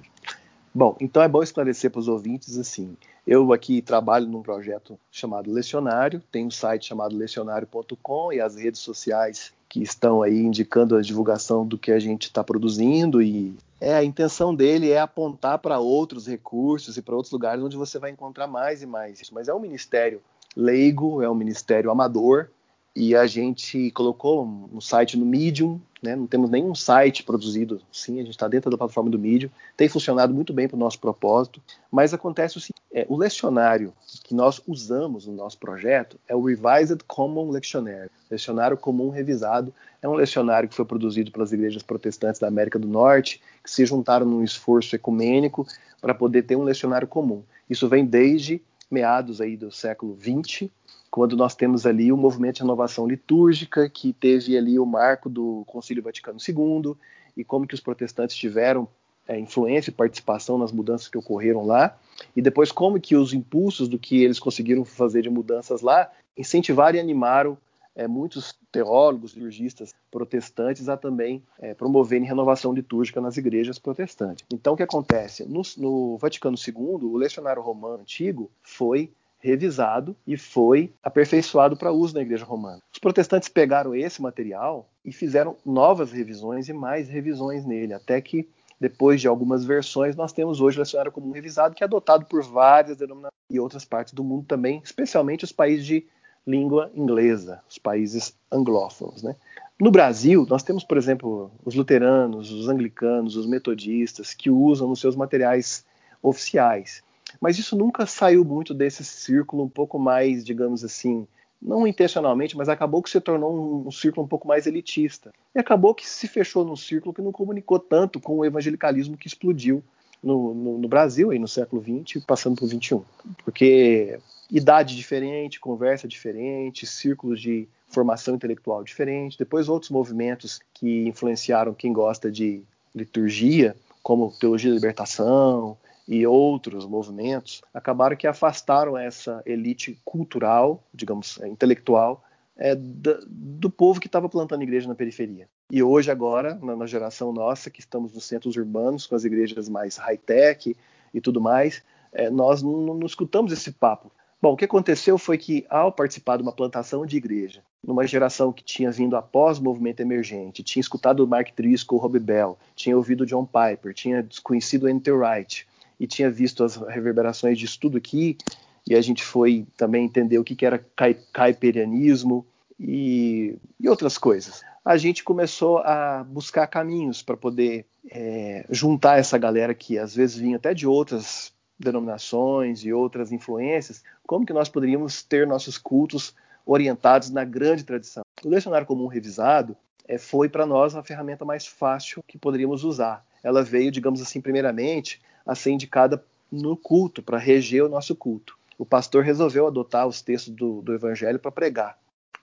Bom, então é bom esclarecer para os ouvintes assim. Eu aqui trabalho num projeto chamado Lecionário, tem um site chamado lecionário.com e as redes sociais que estão aí indicando a divulgação do que a gente está produzindo e é, a intenção dele é apontar para outros recursos e para outros lugares onde você vai encontrar mais e mais. Mas é um ministério leigo, é um ministério amador, e a gente colocou um site no Medium, né? não temos nenhum site produzido, sim, a gente está dentro da plataforma do Medium, tem funcionado muito bem para o nosso propósito, mas acontece o seguinte, é, o lecionário que nós usamos no nosso projeto é o Revised Common Lectionary, lecionário comum revisado, é um lecionário que foi produzido pelas igrejas protestantes da América do Norte, que se juntaram num esforço ecumênico para poder ter um lecionário comum. Isso vem desde meados aí do século XX, quando nós temos ali o movimento de renovação litúrgica, que teve ali o marco do Concílio Vaticano II, e como que os protestantes tiveram é, influência e participação nas mudanças que ocorreram lá, e depois como que os impulsos do que eles conseguiram fazer de mudanças lá incentivaram e animaram é, muitos teólogos, liturgistas protestantes a também é, promoverem renovação litúrgica nas igrejas protestantes. Então, o que acontece? No, no Vaticano II, o lecionário romano antigo foi revisado e foi aperfeiçoado para uso na Igreja Romana. Os protestantes pegaram esse material e fizeram novas revisões e mais revisões nele, até que depois de algumas versões, nós temos hoje o lecionário comum revisado, que é adotado por várias denominações e outras partes do mundo também, especialmente os países de língua inglesa, os países anglófonos. Né? No Brasil, nós temos, por exemplo, os luteranos, os anglicanos, os metodistas, que usam nos seus materiais oficiais. Mas isso nunca saiu muito desse círculo um pouco mais, digamos assim, não intencionalmente, mas acabou que se tornou um, um, círculo um pouco mais elitista. E acabou que se fechou num círculo que não comunicou tanto com o evangelicalismo que explodiu no, no, no Brasil aí no século XX, passando para o XXI. Porque idade diferente, conversa diferente, círculos de formação intelectual diferente, depois outros movimentos que influenciaram quem gosta de liturgia, como teologia da libertação, e outros movimentos acabaram que afastaram essa elite cultural, digamos, intelectual, é, do, do, povo que estava plantando igreja na periferia. E hoje, agora, na, na, geração nossa, que estamos nos centros urbanos, com as igrejas mais high-tech e tudo mais, é, nós não, não escutamos esse papo. Bom, o que aconteceu foi que, ao participar de uma plantação de igreja, numa geração que tinha vindo após o movimento emergente, tinha escutado o Mark Driscoll, o Robbie Bell, tinha ouvido John Piper, tinha desconhecido Enter Wright e tinha visto as reverberações disso tudo aqui, e a gente foi também entender o que, que era caiperianismo e, e, outras coisas. A gente começou a buscar caminhos para poder é, juntar essa galera que às vezes vinha até de outras denominações e outras influências, como que nós poderíamos ter nossos cultos orientados na grande tradição. O lecionário comum revisado é, foi para nós a ferramenta mais fácil que poderíamos usar. Ela veio, digamos assim, primeiramente a ser indicada no culto, para reger o nosso culto. O pastor resolveu adotar os textos do, do Evangelho para pregar.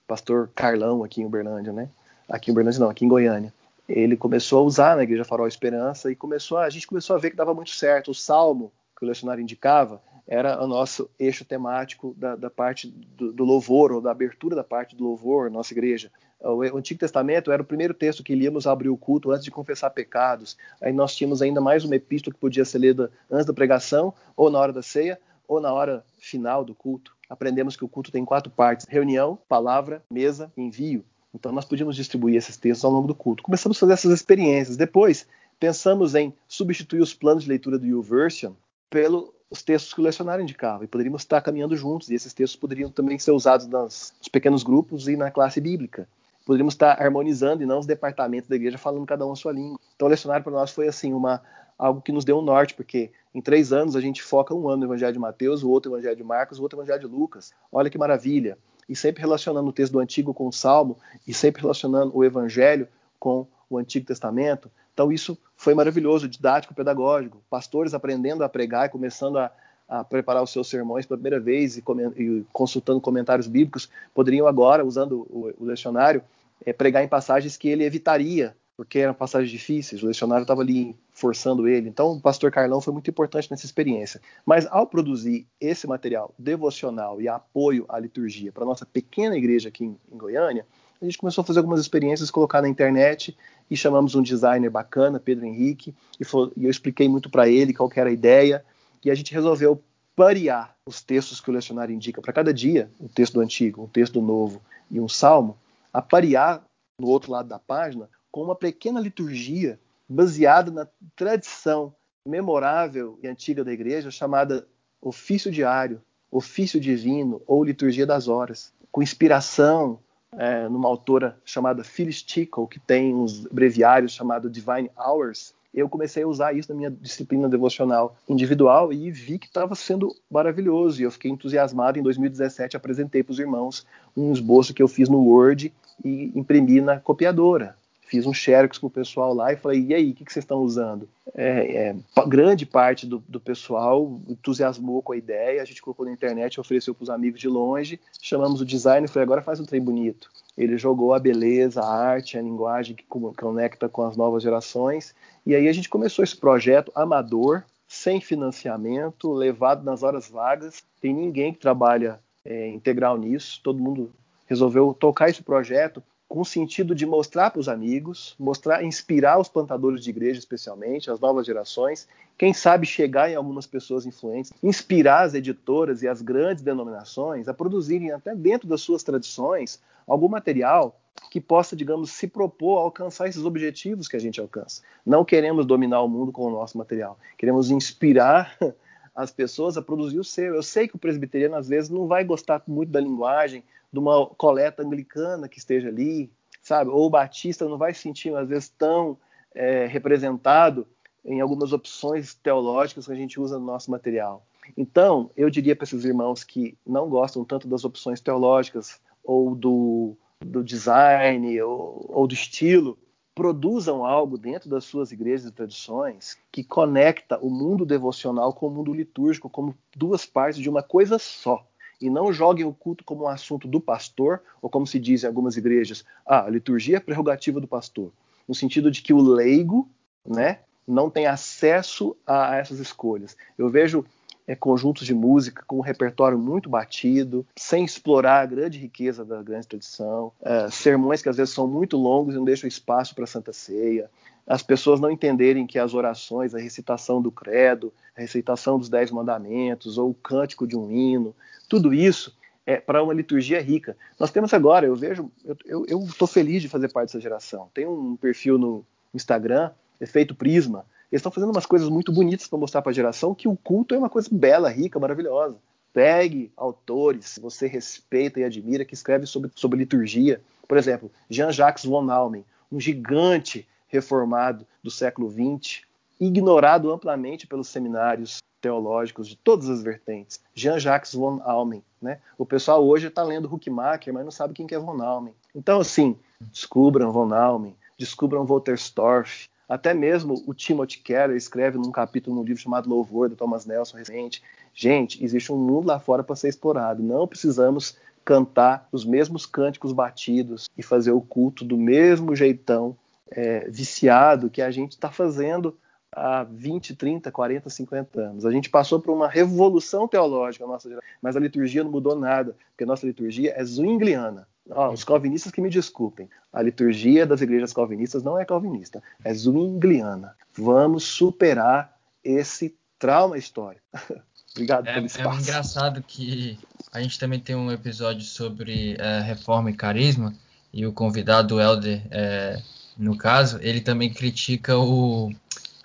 Pastor Carlão, aqui em Uberlândia, né? Aqui em Uberlândia, não, aqui em Goiânia. Ele começou a usar na Igreja Farol Esperança e começou a, a gente começou a ver que dava muito certo. O salmo que o lecionário indicava era o nosso eixo temático da, da parte do, do, louvor, ou da abertura da parte do louvor, nossa igreja. O, Antigo Testamento era o primeiro texto que líamos abrir o culto antes de confessar pecados. Aí nós tínhamos ainda mais uma epístola que podia ser lida antes da pregação, ou na hora da ceia, ou na hora final do culto. Aprendemos que o culto tem quatro partes: reunião, palavra, mesa envio. Então nós podíamos distribuir esses textos ao longo do culto. Começamos a fazer essas experiências. Depois, pensamos em substituir os planos de leitura do YouVersion pelos textos que o lecionário indicava, e poderíamos estar caminhando juntos, e esses textos poderiam também ser usados nos pequenos grupos e na classe bíblica. Poderíamos estar harmonizando e não os departamentos da igreja falando cada um a sua língua. Então o lecionário para nós foi assim uma algo que nos deu um norte, porque em três anos a gente foca um ano no Evangelho de Mateus, o outro Evangelho de Marcos, o outro Evangelho de Lucas. Olha que maravilha! E sempre relacionando o texto do Antigo com o Salmo, e sempre relacionando o Evangelho com o Antigo Testamento. Então isso foi maravilhoso, didático, pedagógico. Pastores aprendendo a pregar e começando a, a preparar os seus sermões pela primeira vez e, e, consultando comentários bíblicos, poderiam agora, usando o, o lecionário, é, pregar em passagens que ele evitaria, porque eram passagens difíceis, o lecionário estava ali forçando ele. Então, o pastor Carlão foi muito importante nessa experiência. Mas, ao produzir esse material devocional e apoio à liturgia para nossa pequena igreja aqui em, em Goiânia, a gente começou a fazer algumas experiências, colocar na internet e chamamos um designer bacana, Pedro Henrique, e, foi, e eu expliquei muito para ele qual era a ideia, e a gente resolveu parear os textos que o lecionário indica para cada dia, um texto do Antigo, um texto do Novo e um Salmo, a parear no outro lado da página com uma pequena liturgia baseada na tradição memorável e antiga da igreja chamada ofício diário, ofício divino ou liturgia das horas, com inspiração é, numa autora chamada Phyllis Tickle, que tem uns breviários chamados Divine Hours, eu comecei a usar isso na minha disciplina devocional individual e vi que estava sendo maravilhoso. E eu fiquei entusiasmado. Em 2017, apresentei para os irmãos um esboço que eu fiz no Word e imprimi na copiadora fiz um xerox com o pessoal lá e falei, e aí, o que, que vocês estão usando? É, é, grande parte do, do, pessoal entusiasmou com a ideia, a gente colocou na internet, ofereceu para os amigos de longe, chamamos o design e falei, agora faz um trem bonito. Ele jogou a beleza, a arte, a linguagem que conecta com as novas gerações, e aí a gente começou esse projeto amador, sem financiamento, levado nas horas vagas, tem ninguém que trabalha é, integral nisso, todo mundo resolveu tocar esse projeto com o sentido de mostrar para os amigos, mostrar, inspirar os plantadores de igreja, especialmente, as novas gerações, quem sabe chegar em algumas pessoas influentes, inspirar as editoras e as grandes denominações a produzirem, até dentro das suas tradições, algum material que possa, digamos, se propor a alcançar esses objetivos que a gente alcança. Não queremos dominar o mundo com o nosso material, queremos inspirar as pessoas a produzir o seu. Eu sei que o presbiteriano, às vezes, não vai gostar muito da linguagem, de uma coleta anglicana que esteja ali, sabe? Ou o batista não vai se sentir, às vezes, tão é, representado em algumas opções teológicas que a gente usa no nosso material. Então, eu diria para esses irmãos que não gostam tanto das opções teológicas ou do, do design ou, ou do estilo, produzam algo dentro das suas igrejas e tradições que conecta o mundo devocional com o mundo litúrgico como duas partes de uma coisa só e não joguem o culto como um assunto do pastor, ou como se diz em algumas igrejas, ah, a liturgia é prerrogativa do pastor, no sentido de que o leigo, né, não tem acesso a essas escolhas. Eu vejo é, conjuntos de música com um repertório muito batido, sem explorar a grande riqueza da grande tradição, é, sermões que às vezes são muito longos e não deixam espaço para a Santa Ceia, as pessoas não entenderem que as orações, a recitação do credo, a recitação dos Dez Mandamentos ou o cântico de um hino, tudo isso é para uma liturgia rica. Nós temos agora, eu vejo, eu estou feliz de fazer parte dessa geração. Tem um perfil no Instagram, Efeito Prisma, eles estão fazendo umas coisas muito bonitas para mostrar para a geração que o culto é uma coisa bela, rica, maravilhosa. Pegue autores que você respeita e admira que escrevem sobre, sobre liturgia. Por exemplo, Jean-Jacques von Almen, um gigante reformado do século XX, ignorado amplamente pelos seminários teológicos de todas as vertentes. Jean-Jacques von Almen. Né? O pessoal hoje está lendo Huckmacher, mas não sabe quem que é von Almen. Então, assim, descubram von Almen, descubram Wolterstorff, até mesmo o Timothy Keller escreve num capítulo no livro chamado Louvor, do Thomas Nelson, recente. Gente, existe um mundo lá fora para ser explorado. Não precisamos cantar os mesmos cânticos batidos e fazer o culto do mesmo jeitão é, viciado que a gente está fazendo há 20, 30, 40, 50 anos. A gente passou por uma revolução teológica, nossa mas a liturgia não mudou nada, porque a nossa liturgia é zwingliana. Oh, os calvinistas que me desculpem. A liturgia das igrejas calvinistas não é calvinista, é zwingliana. Vamos superar esse trauma histórico. Obrigado
é,
pelo espaço.
É engraçado que a gente também tem um episódio sobre é, reforma e carisma, e o convidado, o Helder, é, no caso, ele também critica o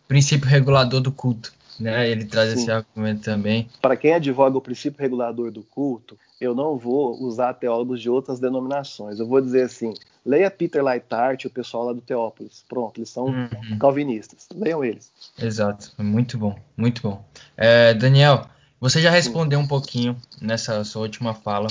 princípio regulador do culto. Né? Ele traz Sim. esse argumento também.
Para quem advoga o princípio regulador do culto, eu não vou usar teólogos de outras denominações. Eu vou dizer assim: leia Peter Leitart e o pessoal lá do Teópolis. Pronto, eles são uhum. calvinistas. Leiam eles.
Exato, muito bom, muito bom. É, Daniel, você já respondeu Sim. um pouquinho nessa sua última fala,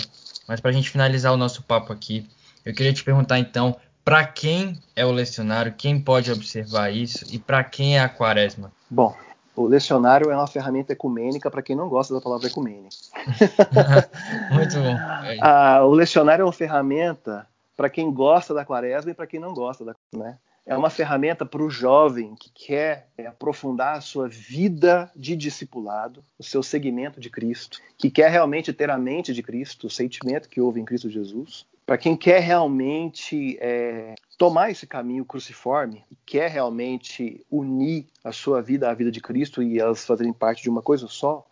mas para a gente finalizar o nosso papo aqui, eu queria te perguntar então, para quem é o lecionário, quem pode observar isso e para quem é a quaresma?
Bom, o lecionário é uma ferramenta ecumênica para quem não gosta da palavra ecumênica.
Muito bom.
Ah, o lecionário é uma ferramenta para quem gosta da quaresma e para quem não gosta da né? É uma ferramenta para o jovem que quer aprofundar a sua vida de discipulado, o seu segmento de Cristo, que quer realmente ter a mente de Cristo, o sentimento que houve em Cristo Jesus, para quem quer realmente é, tomar esse caminho cruciforme e quer realmente unir a sua vida à vida de Cristo e elas fazerem parte de uma coisa só,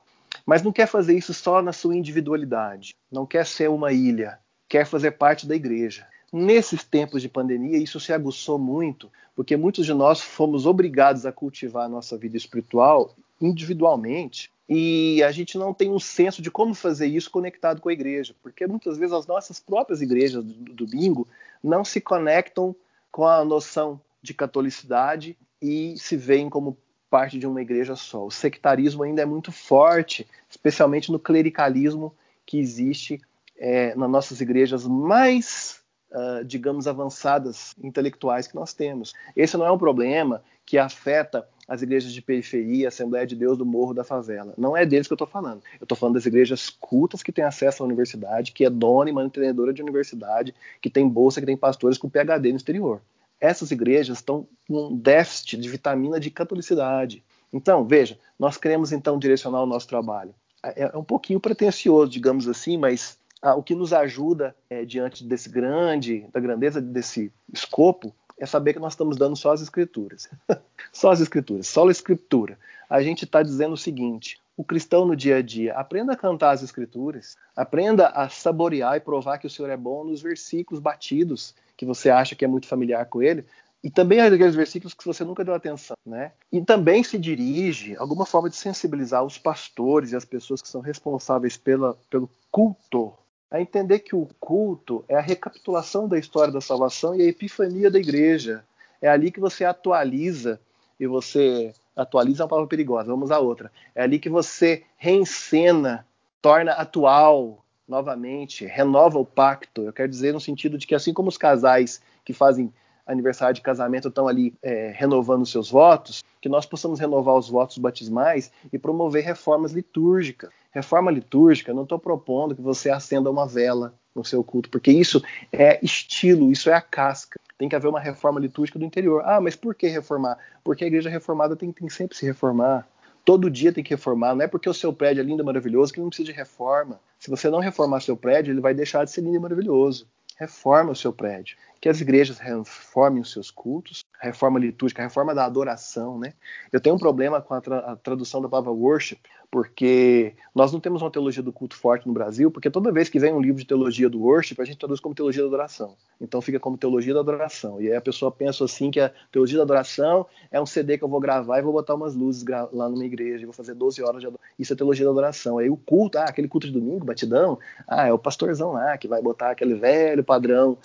mas não quer fazer isso só na sua individualidade, não quer ser uma ilha, quer fazer parte da igreja. Nesses tempos de pandemia, isso se aguçou muito, porque muitos de nós fomos obrigados a cultivar a nossa vida espiritual individualmente e a gente não tem um senso de como fazer isso conectado com a igreja, porque muitas vezes as nossas próprias igrejas do domingo não se conectam com a noção de catolicidade e se veem como parte de uma igreja só. O sectarismo ainda é muito forte, especialmente no clericalismo que existe é, nas nossas igrejas mais, uh, digamos, avançadas intelectuais que nós temos. Esse não é um problema que afeta as igrejas de periferia, Assembleia de Deus do Morro da Favela. Não é deles que eu estou falando. Eu estou falando das igrejas cultas que têm acesso à universidade, que é dona e mantenedora de universidade, que tem bolsa, que tem pastores com PhD no exterior. Essas igrejas estão com um déficit de vitamina de catolicidade. Então, veja, nós queremos então direcionar o nosso trabalho. É, é um pouquinho pretencioso, digamos assim, mas ah, o que nos ajuda é, diante desse grande, da grandeza desse escopo, é saber que nós estamos dando só as escrituras. só as escrituras, só a escritura. A gente está dizendo o seguinte: o cristão no dia a dia, aprenda a cantar as escrituras, aprenda a saborear e provar que o Senhor é bom nos versículos batidos que você acha que é muito familiar com ele, e também aqueles versículos que você nunca deu atenção, né? E também se dirige alguma forma de sensibilizar os pastores e as pessoas que são responsáveis pela, pelo culto a entender que o culto é a recapitulação da história da salvação e a epifania da igreja. É ali que você atualiza e você atualiza é uma palavra perigosa, vamos a outra. É ali que você reencena, torna atual novamente, renova o pacto. Eu quero dizer no sentido de que assim como os casais que fazem aniversário de casamento estão ali é, renovando seus votos, que nós possamos renovar os votos batismais e promover reformas litúrgicas. Reforma litúrgica, não estou propondo que você acenda uma vela no seu culto, porque isso é estilo, isso é a casca. Tem que haver uma reforma litúrgica do interior. Ah, mas por que reformar? Porque a igreja reformada tem, tem sempre se reformar. todo dia tem que reformar. Não é porque o seu prédio é lindo e maravilhoso que não precisa de reforma. Se você não reformar seu prédio, ele vai deixar de ser lindo e maravilhoso. Reforma o seu prédio. Que as igrejas reformem os seus cultos, reforma litúrgica, reforma da adoração, né? Eu tenho um problema com a, tra a tradução da palavra worship, porque nós não temos uma teologia do culto forte no Brasil, porque toda vez que vem um livro de teologia do worship, a gente traduz como teologia da adoração. Então fica como teologia da adoração. E aí a pessoa pensa assim que a teologia da adoração é um CD que eu vou gravar e vou botar umas luzes lá numa igreja, e vou fazer 12 horas de adoração. Isso é teologia da adoração. Aí o culto, ah, aquele culto de domingo, batidão, ah, é o pastorzão lá que vai botar aquele velho padrão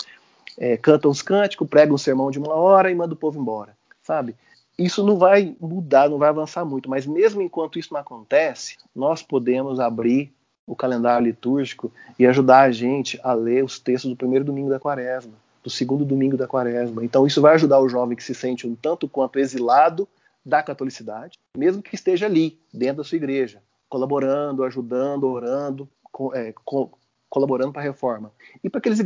é, canta uns cânticos, prega um sermão de uma hora e manda o povo embora, sabe? Isso não vai mudar, não vai avançar muito, mas mesmo enquanto isso não acontece, nós podemos abrir o calendário litúrgico e ajudar a gente a ler os textos do primeiro domingo da quaresma, do segundo domingo da quaresma. Então isso vai ajudar o jovem que se sente um tanto quanto exilado da catolicidade, mesmo que esteja ali, dentro da sua igreja, colaborando, ajudando, orando, é, colaborando para a reforma. E para aqueles,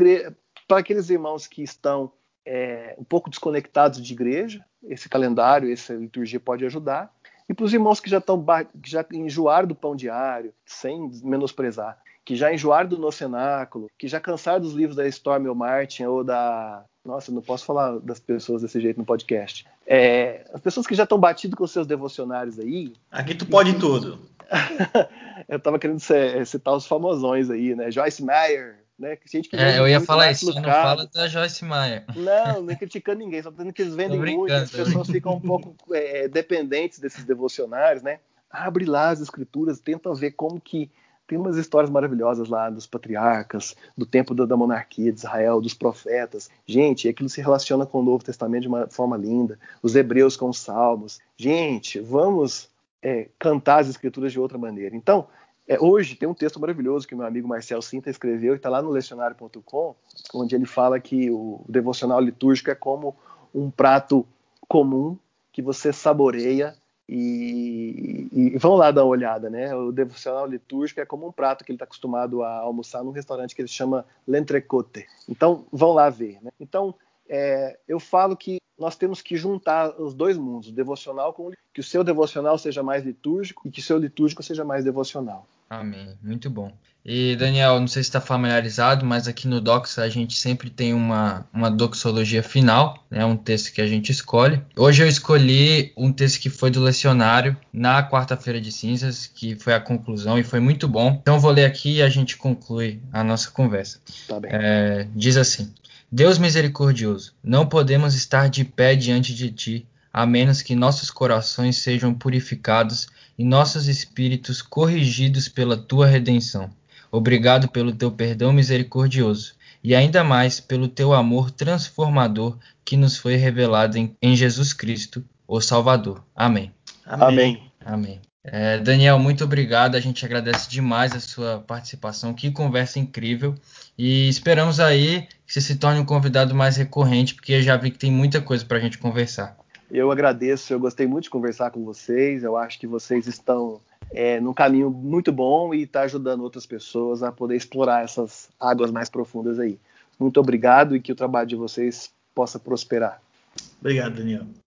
para aqueles irmãos que estão é, um pouco desconectados de igreja, esse calendário, essa liturgia pode ajudar. E para os irmãos que já estão que já enjoaram do pão diário, sem menosprezar, que já enjoaram do nosso cenáculo, que já cansaram dos livros da Storm ou Martin ou da. Nossa, não posso falar das pessoas desse jeito no podcast. É, as pessoas que já estão batidas com seus devocionários aí.
Aqui tu pode tudo.
eu estava querendo citar os famosões aí, né? Joyce Meyer, né?
Gente que é, eu ia falar isso, não fala da Joyce Meyer.
Não, nem criticando ninguém, só dizendo que eles vendem muito, as pessoas ficam um pouco é, dependentes desses devocionários, né? Abre lá as escrituras, tenta ver como que tem umas histórias maravilhosas lá dos patriarcas, do tempo da, da, monarquia de Israel, dos profetas. Gente, aquilo se relaciona com o Novo Testamento de uma forma linda. Os hebreus com os salmos. Gente, vamos é, cantar as escrituras de outra maneira. Então, é, hoje tem um texto maravilhoso que meu amigo Marcel Sinta escreveu e está lá no lecionário.com, onde ele fala que o devocional litúrgico é como um prato comum que você saboreia e, e, e vão lá dar uma olhada, né? O devocional litúrgico é como um prato que ele está acostumado a almoçar num restaurante que ele chama l'entrecote. Então, vão lá ver. Né? Então, é, eu falo que nós temos que juntar os dois mundos, o devocional com o que o seu devocional seja mais litúrgico e que o seu litúrgico seja mais devocional.
Amém. Muito bom. E Daniel, não sei se está familiarizado, mas aqui no Doxa a gente sempre tem uma, uma doxologia final, né, um texto que a gente escolhe. Hoje eu escolhi um texto que foi do lecionário na quarta-feira de cinzas, que foi a conclusão e foi muito bom. Então eu vou ler aqui e a gente conclui a nossa conversa.
Tá bem.
É, diz assim: Deus misericordioso, não podemos estar de pé diante de ti, a menos que nossos corações sejam purificados e nossos espíritos corrigidos pela tua redenção. Obrigado pelo teu perdão misericordioso e ainda mais pelo teu amor transformador que nos foi revelado em, em Jesus Cristo, o Salvador. Amém.
Amém.
Amém. É, Daniel, muito obrigado. A gente agradece demais a sua participação. Que conversa incrível. E esperamos aí que você se torne um convidado mais recorrente, porque já vi que tem muita coisa para a gente conversar.
Eu agradeço, eu gostei muito de conversar com vocês. Eu acho que vocês estão é, num caminho muito bom e está ajudando outras pessoas a poder explorar essas águas mais profundas aí. Muito obrigado e que o trabalho de vocês possa prosperar.
Obrigado, Daniel.